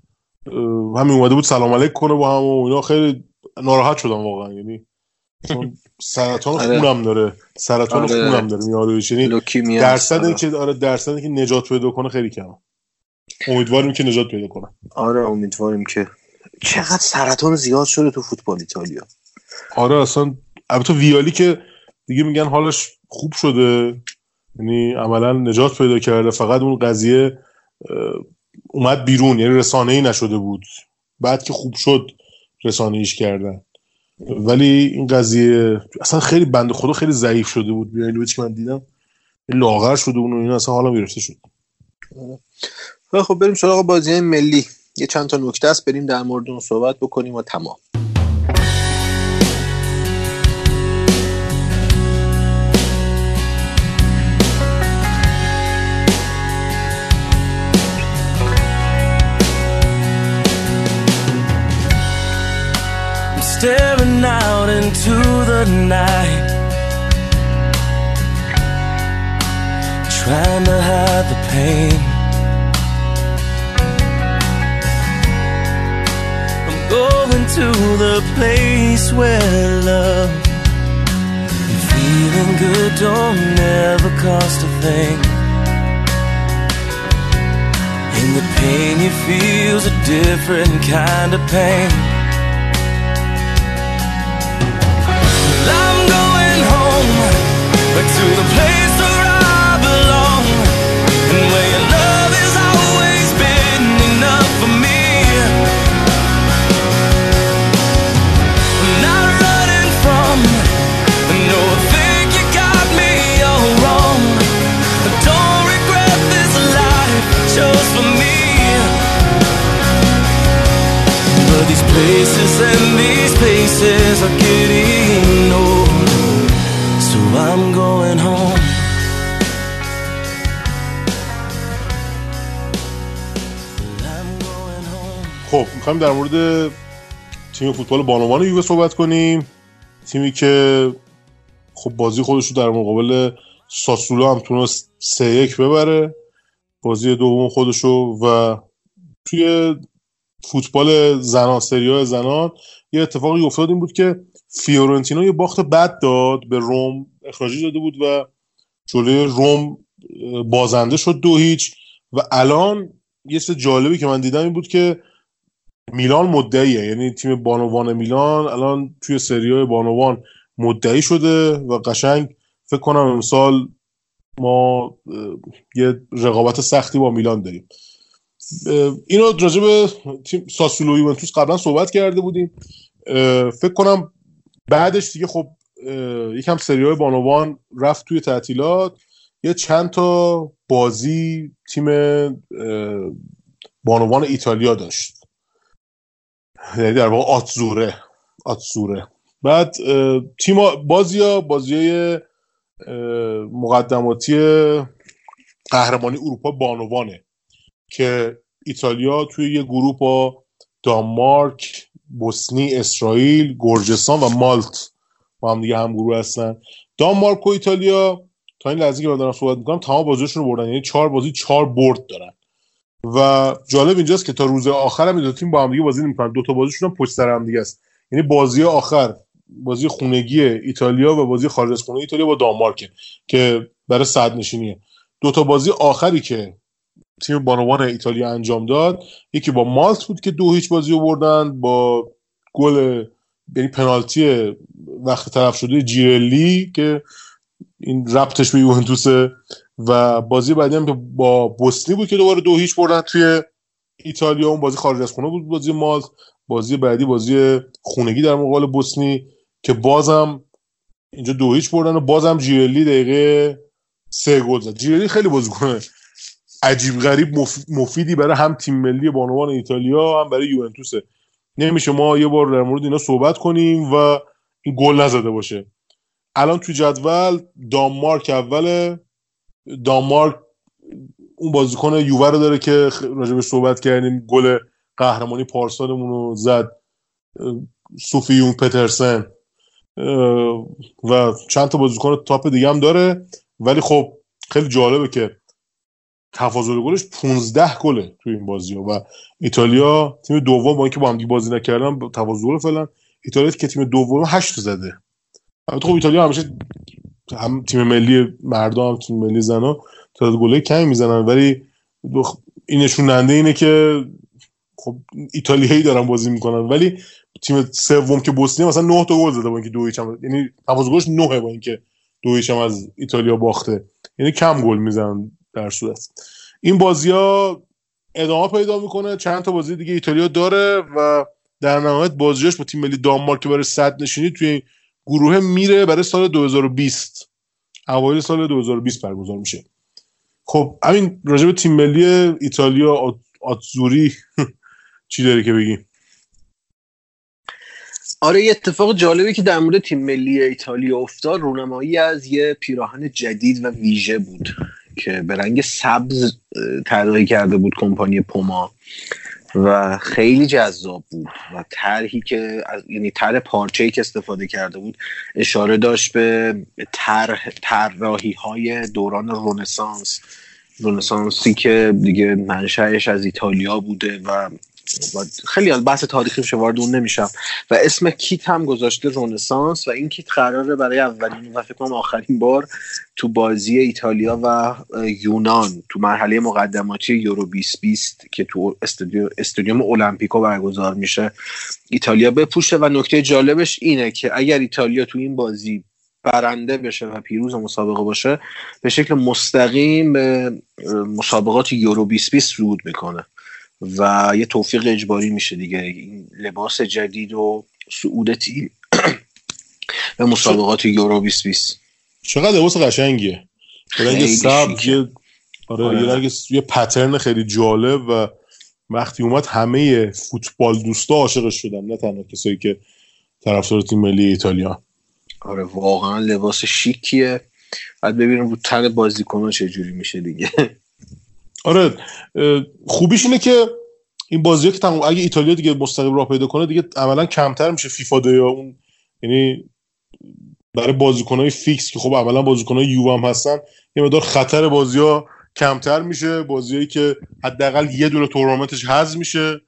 همین اومده بود سلام علیک کنه با هم و اینا. خیلی ناراحت شدم واقعا. یعنی سرطان آره. خونم داره. سرطان آره. خونم داره میاد یعنی درصد اینکه آره. درصد که نجات پیدا کنه خیلی کم امیدواریم که نجات پیدا کنه. آره امیدواریم که چقدر سرطان زیاد شده تو فوتبال ایتالیا. آره اصلا البته ویالی که دیگه میگن حالش خوب شده. یعنی عملا نجات پیدا کرده. فقط اون قضیه اومد بیرون. یعنی رسانه ای نشده بود. بعد که خوب شد رسانه ایش کردن. ولی این قضیه اصلا خیلی بند خدا خیلی ضعیف شده بود. یعنی که من دیدم. لاغر شده اون و اصلا حالا گرفته شد. خب بریم سراغ بازی ملی. یه چند تا نکته است. بریم در مورد اون صحبت بکنیم و تمام. Out into the night. Trying to hide the pain. I'm going to the place where love and feeling good don't ever cost a thing. And the pain you feel's a different kind of pain. These places and these places are getting old. So I'm می‌خوایم در مورد تیم فوتبال بانوان یووه صحبت کنیم. تیمی که خب بازی خودش رو در مقابل ساسولو هم تونست سه یک ببره. بازی دوم خودش رو و توی فوتبال زنان سری زنان یه اتفاقی افتاد این بود که فیورنتینا یه باخت بد داد به روم اخراجی داده بود و جلوی روم بازنده شد دو هیچ. و الان یه چیز جالبی که من دیدم این بود که میلان مدعیه. یعنی تیم بانوان میلان الان توی سریای بانوان مدعی شده و قشنگ فکر کنم امسال ما یه رقابت سختی با میلان داریم. اینو راجع به تیم ساسولو یوونتوس قبلا صحبت کرده بودیم. فکر کنم بعدش دیگه خب یکم سریای بانوان رفت توی تعطیلات. یه چند تا بازی تیم بانوان ایتالیا داشت. یعنی در واقع آتزوره آتزوره. بعد تیم بازی ها بازی های مقدماتی قهرمانی اروپا بانوانه که ایتالیا توی یه گروه با دانمارک بوسنی اسرائیل گرجستان و مالت با هم دیگه هم گروه هستن. دانمارک و ایتالیا تا این لحظه که دارم صحبت می‌کنم تمام بازیشون رو بردن. یعنی چهار بازی چهار برد دارن. و جالب اینجاست که تا روز آخر هم دو تیم با هم دیگه بازی نمی‌کنن. دو تا بازیشون هم پشت سر هم دیگه است. یعنی بازی آخر بازی خونگی ایتالیا و بازی خارج از خونه ایتالیا با دانمارک که برای صد نشینیه. دو تا بازی آخری که تیم بانوان ایتالیا انجام داد یکی با مالت بود که دو هیچ بازی رو بردن با گل یعنی پنالتی وقت طرف شده جیرلی که این ربطش به یوونتوسه و بازی بعدی هم با بوسنی بود که دوباره دو هیچ بردن توی ایتالیا. اون بازی خارج از خونه بود بازی مالت بازی بعدی بازی خونگی در مقابل بوسنی که بازم اینجا دو هیچ بردن و بازم جیرلی دقیقه سه گل زد. جیرلی خیلی بازیکن عجیب غریب مفیدی برای هم تیم ملی بانوان ایتالیا هم برای یوونتوسه. نمیشه ما یه بار در مورد اینا صحبت کنیم و این گل نزده باشه. الان تو جدول دانمارک اوله دانمارک اون بازیکن یووه رو داره که راجبش صحبت کردیم گل قهرمانی پارسالمون رو زد سوفیون پترسن و چند تا بازیکن تاپ دیگه هم داره. ولی خب خیلی جالبه که تفاضل گلش 15 گله تو این بازی و ایتالیا تیم دوم با اینکه با هم بازی نکردن تفاضل فعلا ایتالیا که تیم دوم 8 زده. خب ایتالیا همیشه هم تیم ملی مردم هم تیم ملی زنا تعداد گله کمی می‌زنن. ولی این نشوننده اینه که خب ایتالیایی دارن بازی می‌کنن. ولی تیم سوم که بوسنی مثلا 9 تا گل زده با اینکه دو هیچ هم یعنی تفاضل گلش 9 با اینکه دو هیچ هم از ایتالیا باخته. یعنی کم گل می‌زنن در صورت. این بازی ها ادامه پیدا می‌کنه. چند تا بازی دیگه ایتالیا داره و در نهایت بازیش با تیم ملی دانمارک برای صد نشینی توی گروه میره برای سال 2020 اوایل سال 2020 برگزار میشه. خب همین راجع تیم ملی ایتالیا آتزوری چی داری که بگی؟ آره یه اتفاق جالبی که در مورد تیم ملی ایتالیا افتاد رونمایی از یه پیراهن جدید و ویژه بود که به رنگ سبز طراحی کرده بود کمپانی پوما. و خیلی جذاب بود و طرحی که یعنی طرح پارچه‌ای که استفاده کرده بود اشاره داشت به طرح طراحی های دوران رنسانس. رنسانسی که دیگه منشأش از ایتالیا بوده و خیلی از بحث تاریخی وارد اون نمیشم. و اسم کیت هم گذاشته رونسانس و این کیت قراره برای اولین و فکر کنم آخرین بار تو بازی ایتالیا و یونان تو مرحله مقدماتی یورو 2020 که تو استودیو استادیوم المپیکو برگزار میشه ایتالیا بپوشه. و نکته جالبش اینه که اگر ایتالیا تو این بازی برنده بشه و پیروز مسابقه باشه به شکل مستقیم به مسابقات یورو 2020 صعود می‌کنه. و یه توفیق اجباری میشه دیگه. این لباس جدید و سعود تیم به مسابقات یورو 2020 چقدر لباس قشنگیه. رنگ سبز یه آره, آره. یه پترن خیلی جالب و وقتی اومد همه فوتبال دوستا عاشقش شدن نه تنها کسایی که طرفدار تیم ملی ایتالیا. آره واقعا لباس شیکیه. بعد ببینیم رو تن بازیکن‌ها چه جوری میشه دیگه. آره خوبیش اینه که این بازی که تمام اگه ایتالیا دیگه مستقیم راه پیدا کنه دیگه عملا کمتر میشه فیفا یا اون یعنی برای بازیکنهای فیکس که خب عملا بازیکنهای یو هم هستن یه مقدار خطر بازی ها کمتر میشه. بازیایی که حداقل یه دونه تورنمنتش حذف میشه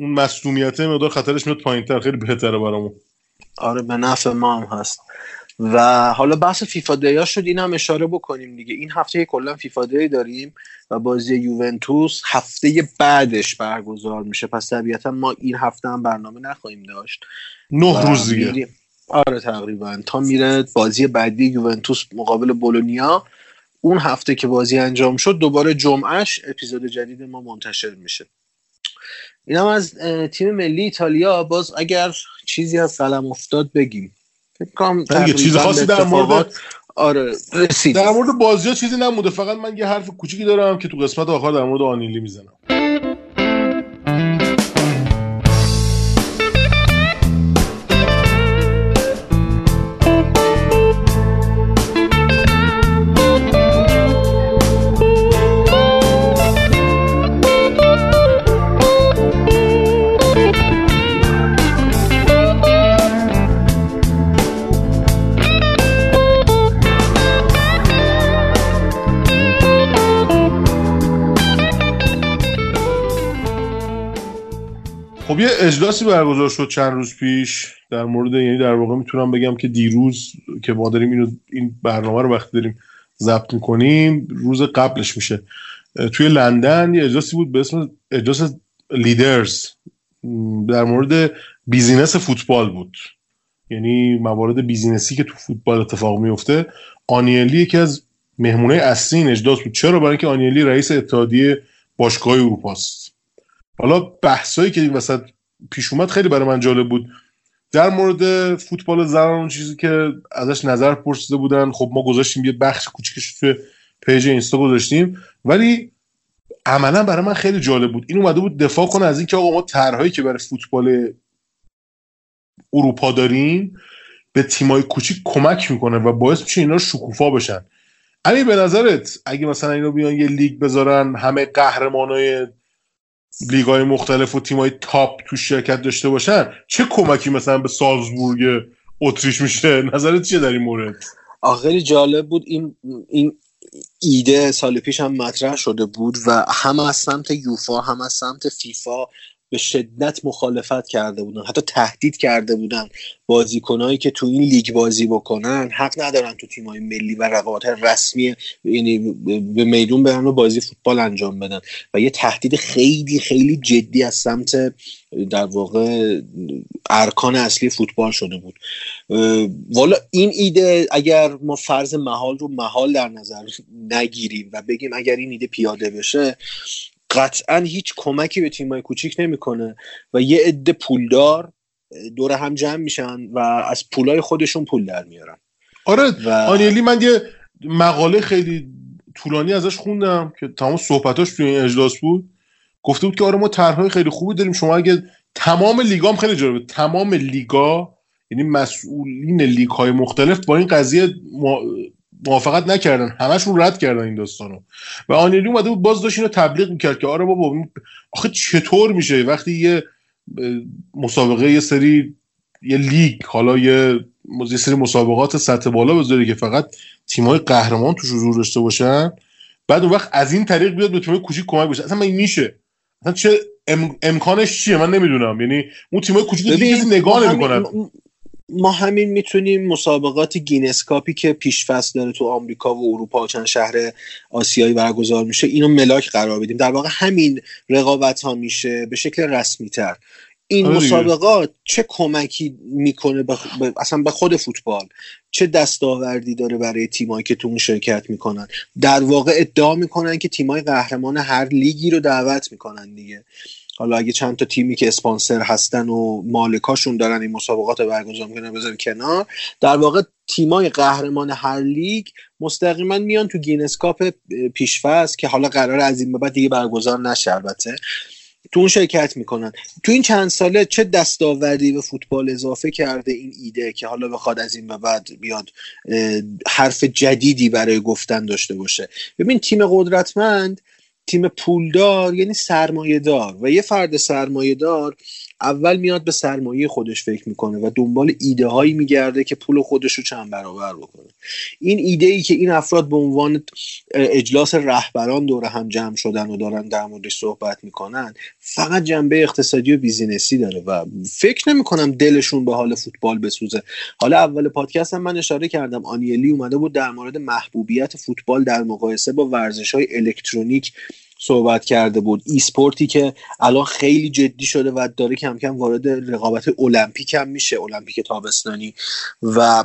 اون مصونیت مقدار خطرش میاد پایینتر. خیلی بهتره برامون. آره به نفع ما هم هست. و حالا بحث فیفا دیا شد این هم اشاره بکنیم دیگه. این هفته کلا فیفا دی داریم و بازی یوونتوس هفته بعدش برگزار میشه. پس طبیعتا ما این هفته هم برنامه نخواهیم داشت. نه روز دیگه. آره تقریبا. تا میره بازی بعدی یوونتوس مقابل بولونیا. اون هفته که بازی انجام شد دوباره جمعهش اپیزود جدید ما منتشر میشه. این هم از تیم ملی ایتالیا. باز اگر چیزی از قلم افتاد بگیم. فکر چیز خاصی در مورد آره رسید در مورد بازی ها چیزی نموده فقط من یه حرف کوچیکی دارم که تو قسمت آخر در مورد آنیلی می‌زنم. خب یه اجلاسی برگزار شد چند روز پیش. در مورد یعنی در واقع می‌تونم بگم که دیروز که ما داریم اینو این برنامه رو وقتی داریم ضبط می‌کنیم روز قبلش میشه. توی لندن یه اجلاسی بود به اسم اجلاس Leaders. در مورد business فوتبال بود. یعنی موارد business ی که تو فوتبال اتفاق میفته آنیلی یکی از مهمونه اصلی این اجلاس بود. چرا؟ برای اینکه آنیلی رئیس اتحادیه باشگاه اروپا است حالا بحثایی که این وسط پیش اومد خیلی برای من جالب بود. در مورد فوتبال زنان اون چیزی که ازش نظر پرسیده بودن خب ما گذاشتیم یه بخش کوچیکش توی پیج اینستا گذاشتیم ولی عملا برای من خیلی جالب بود. این اومده بود دفاع کنه از اینکه آقا ما طرحهایی که برای فوتبال اروپا داریم به تیمای کوچیک کمک می‌کنه و باعث میشه اینا شکوفا بشن. اگه به نظرت اگه مثلا اینا بیان یه لیگ بذارن همه قهرمانای لیگ های مختلف و تیم های تاپ تو شرکت داشته باشن چه کمکی مثلا به سالزبورگ اتریش میشه؟ نظرت چیه در این مورد؟ خیلی جالب بود. این این ایده سال پیش هم مطرح شده بود و هم از سمت یوفا هم از سمت فیفا به شدت مخالفت کرده بودن حتی تهدید کرده بودن بازیکنهایی که تو این لیگ بازی بکنن. حق ندارن تو تیمای ملی و رقابت رسمی یعنی به میدون برن و بازی فوتبال انجام بدن. و یه تهدید خیلی خیلی جدی از سمت در واقع ارکان اصلی فوتبال شده بود. والا این ایده اگر ما فرض محال رو محال در نظر نگیریم و بگیم اگر این ایده پیاده بشه قطعا هیچ کمکی به تیمای کوچیک نمی‌کنه و یه عده پولدار دور هم جمع میشن و از پولای خودشون پول در میارن. آره و... آنیلی من یه مقاله خیلی طولانی ازش خوندم که تمام صحبتاش توی این اجلاس بود. گفته بود که آره ما طرحهای خیلی خوبی داریم. شما اگه تمام لیگام خیلی جالبه. تمام لیگا یعنی مسئولین لیگ های مختلف با این قضیه موافقت نکردن. همشون رد کردن این داستانو. و آنیلی اومده بود باز داشت اینو تبلیغ می‌کرد که آره بابا آخه چطور میشه؟ وقتی یه مسابقه یه سری یه لیگ حالا یه یه سری مسابقات سطح بالا بذاری که فقط تیمای قهرمان توش حضور داشته باشن بعد اون وقت از این طریق بیاد به تیمای کوچیک کمک بشه. اصلا این میشه؟ اصلا چه امکانش چیه؟ من نمی‌دونم. یعنی اون تیمای کوچیک دیگه کسی نگاه نمی‌کنن. ما همین می‌تونیم مسابقات Guinness Cup ی که پیش فصل داره تو آمریکا و اروپا و چند شهر آسیایی برگزار میشه اینو ملاک قرار بدیم. در واقع همین رقابت ها میشه به شکل رسمی تر این آره مسابقات چه کمکی می‌کنه بخ... اصلا به خود فوتبال؟ چه دستاوردی داره برای تیمایی که تو اون شرکت می‌کنن؟ در واقع ادعا می‌کنن که تیمای قهرمان هر لیگی رو دعوت می‌کنن دیگه. حالا اگه چند تا تیمی که اسپانسر هستن و مالکاشون دارن این مسابقات برگزار می‌کنن بذاریم کنار. در واقع تیمای قهرمان هر لیگ مستقیما میان تو Guinness Cup پیش‌فصل که حالا قراره از این به بعد دیگه برگزار نشه البته. تو اون شرکت می‌کنن. تو این چند ساله چه دستاوردی به فوتبال اضافه کرده این ایده که حالا بخواد از این به بعد بیاد حرف جدیدی برای گفتن داشته باشه؟ ببین تیم قدرتمند تیم پولدار یعنی سرمایه دار و یه فرد سرمایه دار اول میاد به سرمایه خودش فکر می‌کنه و دنبال ایده هایی میگرده که پول خودش رو چند برابر بکنه. این ایده ای که این افراد به عنوان اجلاس رهبران دور هم جمع شدن و دارن در موردش صحبت می‌کنن فقط جنبه اقتصادی و بیزینسی داره و فکر نمی‌کنم دلشون به حال فوتبال بسوزه. حالا اول پادکست هم من اشاره کردم. آنیلی اومده بود در مورد محبوبیت فوتبال در مقایسه با ورزش های الکترونیک صحبت کرده بود. esport ی که الان خیلی جدی شده و داره کم کم وارد رقابت المپیک هم میشه المپیک تابستانی. و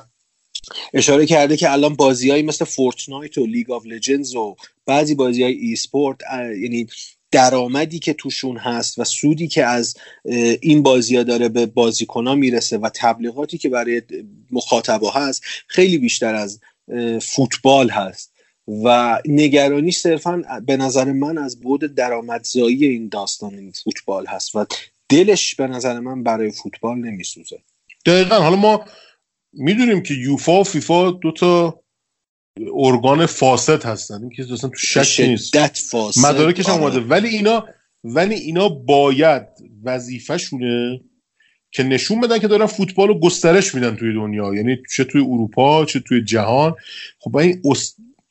اشاره کرده که الان بازیهایی مثل Fortnite و League of Legends و بعضی بازی های esport یعنی درآمدی که توشون هست و سودی که از این بازی ها داره به بازیکن می‌رسه و تبلیغاتی که برای مخاطبا هست خیلی بیشتر از فوتبال هست. و نگرانی صرفا به نظر من از بود درآمدزایی این داستان این فوتبال هست و دلش به نظر من برای فوتبال نمیسوزه. دقیقا. حالا ما می‌دونیم که یوفا و فیفا دو تا ارگان فاسد هستن. این که اصلا تو شک نیست. فاسد. مدارکش هم اومده. ولی اینا ولی اینا باید وظیفه‌شونه که نشون بدن که دارن فوتبال رو گسترش میدن توی دنیا. یعنی چه توی اروپا چه توی جهان. خب این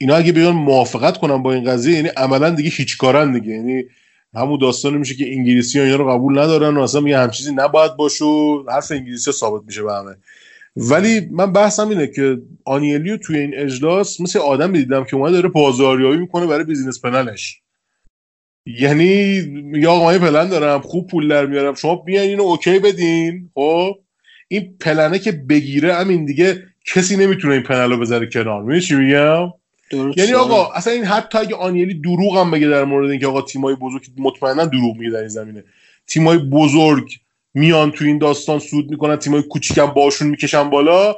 اینا اگه بیان موافقت کنن با این قضیه یعنی عملا دیگه هیچ‌کاره‌ن دیگه. یعنی همون داستان میشه که انگلیسی ها اینا رو قبول ندارن و اصلا میگه هم چیزی نباید باشه و حرف انگلیسی ها ثابت میشه به همه. ولی من بحثم اینه که آنیلیو توی این اجلاس مثل آدم دیدم که اومده داره بازاریابی می‌کنه برای business plan ش. یعنی یا آقا من پلن دارم خوب پول در میارم شما بیاین اینو OK بدین. خب؟ این پلنه که بگیره همین دیگه کسی نمی‌تونه این پلن رو بذاره کنار. می‌دونی میگم؟ یعنی آقا اصلا این حتی اگه آنیلی دروغ هم بگه در مورد اینکه آقا تیمای بزرگ مطمئنا دروغ میگه در این زمینه. تیمای بزرگ میان تو این داستان سود می‌کنن تیمای کوچیکم باشون می‌کشن بالا.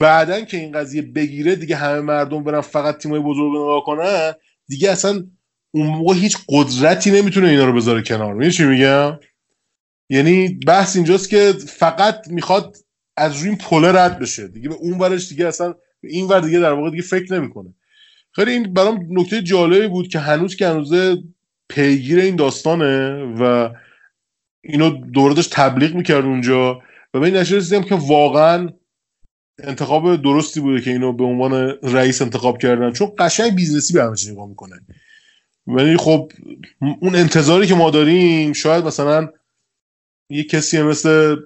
بعدا که این قضیه بگیره دیگه همه مردم برن فقط تیمای بزرگ نگاه کنن دیگه اصلا اون موقع هیچ قدرتی نمی‌تونه اینا رو بذاره کنار. می‌دونی چی میگم؟ یعنی بحث اینجاست که فقط می‌خواد از روی این پله رد بشه. دیگه به اون ورش دیگه اصلا این ور دیگه در واقع دیگه فکر نمی‌کنه. خیلی این برام نکته جالبی بود که هنوز که هنوز پیگیر این داستانه و اینو دوردش تبلیغ می‌کرد اونجا و به این نتیجه که واقعا انتخاب درستی بوده که اینو به عنوان رئیس انتخاب کردن. چون قشنگ business ی به همه نگاه می‌کنه. ولی خب اون انتظاری که ما داریم شاید مثلا یه کسی مثل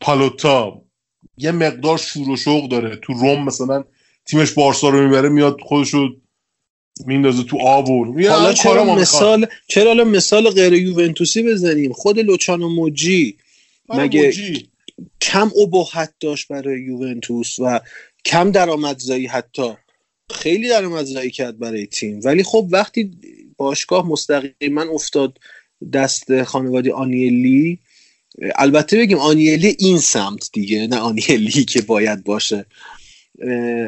پالوتا یه مقدار شور و شوق داره. تو روم مثلا تیمش بارسا رو می‌بره میاد خودشو میندازه تو آب حالا چرا مثال چرا حالا مثال غیر یوونتوسی بزنیم؟ خود لوچانو موجی. آره، مگه موجی. کم ابهت داشت برای یوونتوس و کم درآمدزایی حتی؟ خیلی درآمدزایی کرد برای تیم. ولی خب وقتی باشگاه مستقیما افتاد دست خانواده آنیلی البته بگیم آنیلی این سمت دیگه نه آنیلی که باید باشه.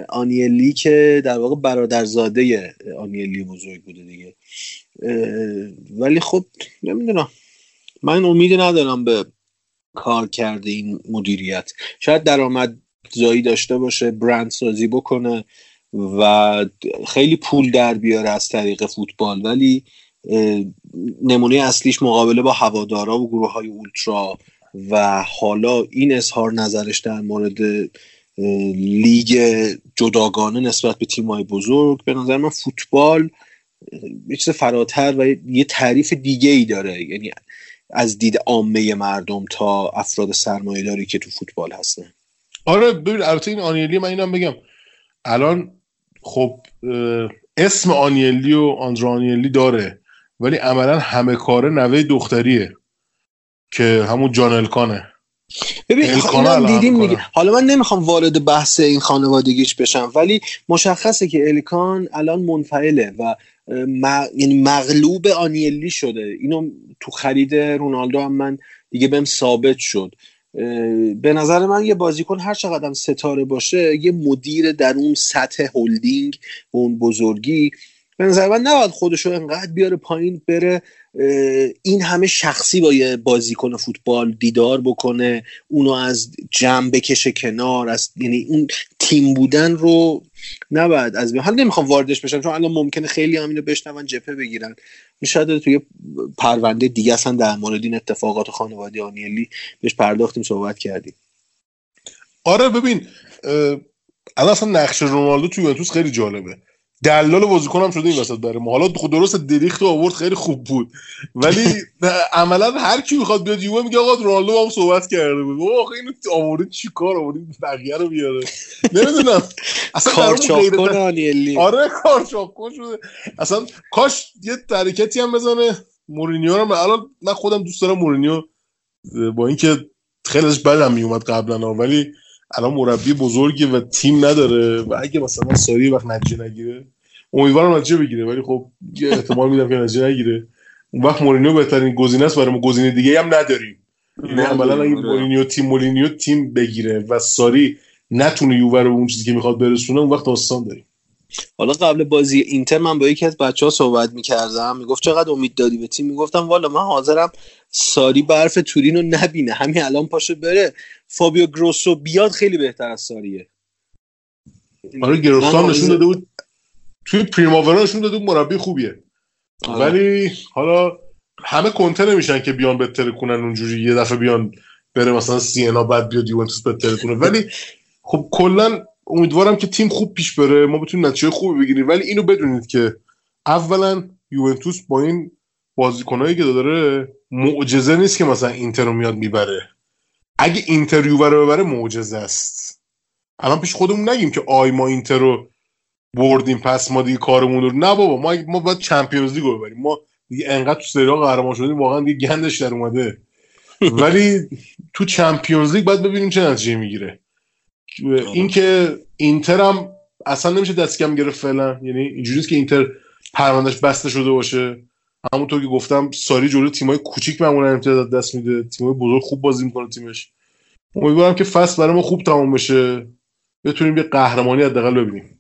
آنیلی که در واقع برادرزاده آنیلی بزرگ بوده دیگه. ولی خب نمی‌دونم. من امیدی ندارم به کار کرده این مدیریت. شاید درآمد زایی داشته باشه برند سازی بکنه و خیلی پول در بیاره از طریق فوتبال. ولی نمونه اصلیش مقابله با هوادارا و گروه های اولترا و حالا این اظهار نظرش در مورد لیگ جداگانه نسبت به تیمای بزرگ به نظر من فوتبال یه چیز فراتر و یه تعریف دیگه ای داره. یعنی از دید عامه مردم تا افراد سرمایه داری که تو فوتبال هستن. آره ببین البته این آنیلی من اینم بگم. الان خب اسم آنیلی و آندرا آنیلی داره. ولی عملا همه کاره نوه دختریه که همون جان الکانه. ببین اینم دیدیم میگه حالا من نمی‌خوام وارد بحث این خانوادگیش بشم ولی مشخصه که الکان الان منفعله و یعنی مغلوب آنیلی شده. اینو تو خرید رونالدو هم من دیگه بهم ثابت شد. به نظر من یه بازیکن هر چقدر ستاره باشه یه مدیر در اون سطح هلدینگ و اون بزرگی به نظر من نباید خودشو انقدر بیاره پایین بره این همه شخصی با یه بازیکن فوتبال دیدار بکنه اونو از جمع بکشه کنار از یعنی اون تیم بودن رو نباید از حالا نمی‌خوام واردش بشم چون الان ممکنه خیلی هم اینو بشنون جپه بگیرن. شاید توی پرونده دیگه اصلا در مورد این اتفاقات خانواده آنیلی بهش پرداختیم صحبت کردیم. آره ببین الان اصلا نقش رونالدو توی یوونتوس خیلی جالبه. دلال بازیکن هم شده این وسط برای ما. حالا خود درست دریخت رو آورد خیلی خوب بود. ولی عملا هر کی می‌خواد بیاد یووه میگه آقا رونالدو هم صحبت کرده بود. آقا اینو آورده چیکار آورده بقیه رو بیاره. نمی‌دونم. اصلا کارچاپ آنیلی آره کارچاپ شده. اصلا کاش یه حرکتی هم بزنه. مورینیو رو الان من خودم دوست دارم مورینیو با اینکه خیلیش بدم میومد قبلا ولی الان مربی بزرگی و تیم نداره و اگه مثلا ساری وقت نتیجه نگیره امیدوارم نتیجه بگیره ولی خب احتمال میدم که نتیجه نگیره. اون وقت مورینیو بهترین گزینه است برای ما گزینه دیگه هم نداریم. یعنی عملا اگه آره. مورینیو تیم مورینیو تیم بگیره و ساری نتونه یووه رو اون چیزی که می‌خواد برسونه اون وقت داستان داریم. حالا قبل بازی اینتر من با یکی از بچه ها صحبت می‌کردم می‌گفت چقدر امید داری به تیم؟ می‌گفتم والا من حاضرم ساری برف تورین رو نبینه همین الان پاشه بره. فابیو گروسو بیاد خیلی بهتر از ساریه. آره گروسو نشون داده بود. توی پریماورا نشون داده بود مربی خوبیه. آره. ولی حالا همه کنته نمیشن که بیان بهتر کنن اونجوری. یه دفعه بیان بره مثلا سینا بعد بیاد یوونتوس بهتر کنه. ولی خب کلا امیدوارم که تیم خوب پیش بره. ما بتونیم نتیجه خوبی بگیریم. ولی اینو بدونید که اولا یوونتوس با این بازیکنایی که داره معجزه نیست که مثلا اینتر رو میاد می‌بره. اگه اینتر یووه رو ببره معجزه است. الان پیش خودمون نگیم که آی ما اینتر رو بردیم پس ما دیگه کارمون رو نه بابا ما ما باید Champions League رو ببریم. ما دیگه انقدر تو سری قهرمان شدیم واقعا دیگه گندش در اومده. ولی تو Champions League باید ببینیم چه نتیجه می‌گیره. اینکه اینتر هم اصلا نمیشه دست کم گرفت فعلا. یعنی اینجوریه که اینتر پروندهش بسته شده باشه. همونطور که گفتم ساری جلو تیمای کوچیک معمولا امتیاز دست میده. تیمای بزرگ خوب بازی می‌کنه تیمش. امیدوارم که فصل برای ما خوب تمام بشه. بتونیم یه قهرمانی حداقل ببینیم.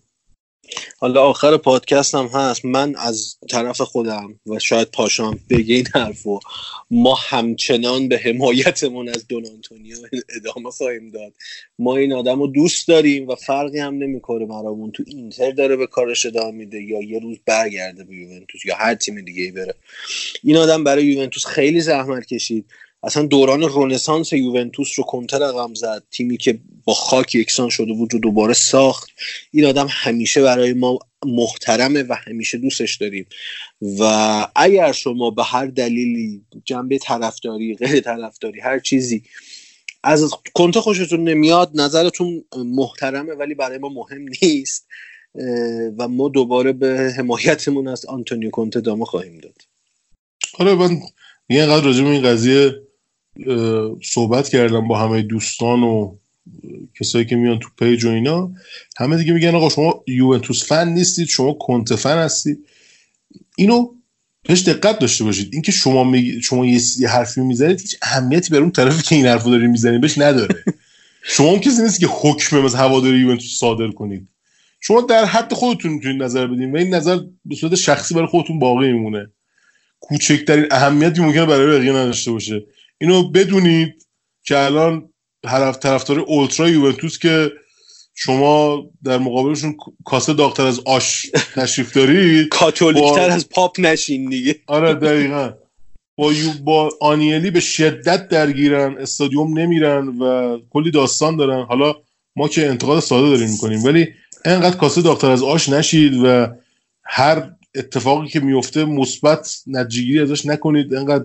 حالا آخر پادکست هم هست. من از طرف خودم و شاید پاشام بگه این حرفو ما همچنان به حمایتمون از دون آنتونیو ادامه خواهیم داد. ما این آدم رو دوست داریم و فرقی هم نمی‌کنه برامون. تو اینتر داره به کارش ادامه میده یا یه روز برگرده به یوونتوس یا هر تیم دیگه ای بره. این آدم برای یوونتوس خیلی زحمت کشید. اصلا دوران رونسانس یوونتوس رو کنتر رقم زد. تیمی که با خاک یکسان شده بود رو دوباره ساخت. این آدم همیشه برای ما محترمه و همیشه دوستش داریم. و اگر شما به هر دلیلی جنبه طرفداری غیر طرفداری هر چیزی از کنته خوشتون نمیاد نظرتون محترمه ولی برای ما مهم نیست. و ما دوباره به حمایتمون از آنتونیو کنته دامه خواهیم داد. آره من یه اینقدر راجع این قضیه صحبت کردم با همه دوستان و کسایی که میان تو پیج و اینا همه دیگه میگن آقا شما یوونتوس فن نیستید شما کنت فن هستید. اینو بهش دقت داشته باشید. اینکه شما می... شما یه, حرفی می‌زنید هیچ اهمیتی بر اون طرفی که این حرفو دارید می‌زنید بهش نداره. شما هم کسی نیست که حکم از هواداری یوونتوس صادر کنید. شما در حد خودتون می‌تونید نظر بدین و این نظر به صورت شخصی برای خودتون باقی میمونه. کوچکترین اهمیتی ممکنه برای بقیه نداشته باشه. اینو بدونید که الان طرف طرفدار اولترا یوونتوس که شما در مقابلشون کاسه داغتر از آش تشریف دارید کاتولیکتر از پاپ نشین دیگه. آره دقیقا. با, یو با آنیلی به شدت درگیرن استادیوم نمیرن و کلی داستان دارن. حالا ما که انتقاد ساده داریم می‌کنیم ولی انقدر کاسه داغتر از آش نشید و هر اتفاقی که میفته مثبت نتیجهگیری ازش نکنید. انقدر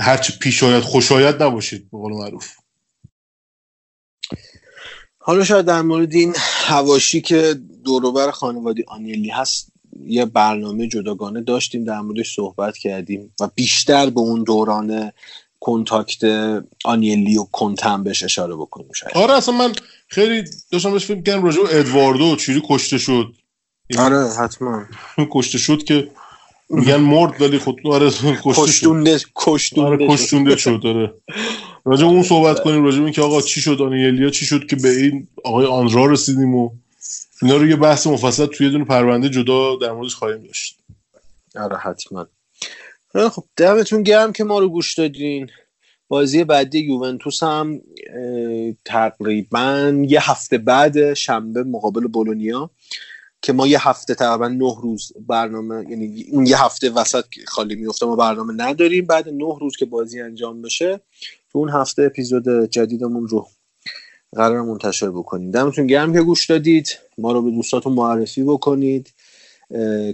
هرچی پیش آید خوشایت نباشید به قول معروف. حالا شاید در مورد این هواشی که دوروبر خانواده آنیلی هست یه برنامه جداگانه داشتیم در موردش صحبت کردیم و بیشتر به اون دوران کنتاکت آنیلی و کنتم بهش اشاره بکنیم شاید. آره اصلا من خیلی داشتم بهش فکر کردم راجع ادواردو چیری کشته شد. آره حتما. کشته شد که میگن مرد ولی خود آره کشتونده کشتونده آره کشتونده شد آره. راجع اون صحبت کنیم راجع این که آقا چی شد آنیلیا چی شد که به این آقای آنرا رسیدیم و اینا رو یه بحث مفصل توی دونه پرونده جدا در موردش خواهیم داشت. آره حتما. خب دمتون گرم که ما رو گوش دادین. بازی بعدی یوونتوس هم تقریبا یه هفته بعد شنبه مقابل بولونیا. که ما یه هفته تقریبا نه روز برنامه یعنی اون یه هفته وسط خالی میفته ما برنامه نداریم. بعد نه روز که بازی انجام بشه تو اون هفته اپیزود جدیدمون رو قرار منتشر بکنیم. دمتون گرم که گوش دادید. ما رو به دوستاتون معرفی بکنید.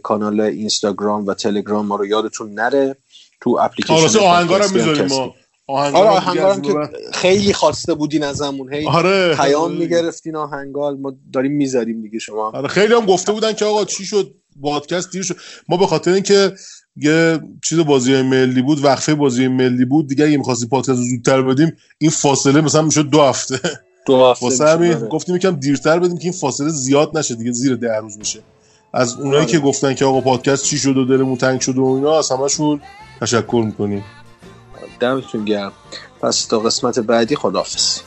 کانال اینستاگرام و تلگرام ما رو یادتون نره. تو اپلیکیشن آهنگارم می‌ذاریم ما. آره آهنگارم که خیلی خواسته بودین ازمون هی آره پیام می‌گرفتین آهنگال ما داریم می‌ذاریم دیگه شما. آره خیلی هم گفته بودن که آقا چی شد؟ پادکست دیر شد. ما به خاطر اینکه یه چیز بازی ملی بود وقفه بازی ملی بود دیگه اگه می‌خواستیم پادکست زودتر بدیم این فاصله مثلا می‌شد دو هفته. دو هفته واسه همین گفتیم یکم دیرتر بدیم که این فاصله زیاد نشه دیگه زیر ده روز میشه از اونایی که گفتن که آقا پادکست چی شد و دلمون تنگ شد و اینا از همشون تشکر می‌کنیم. دمتون گرم. پس تا قسمت بعدی خداحافظ.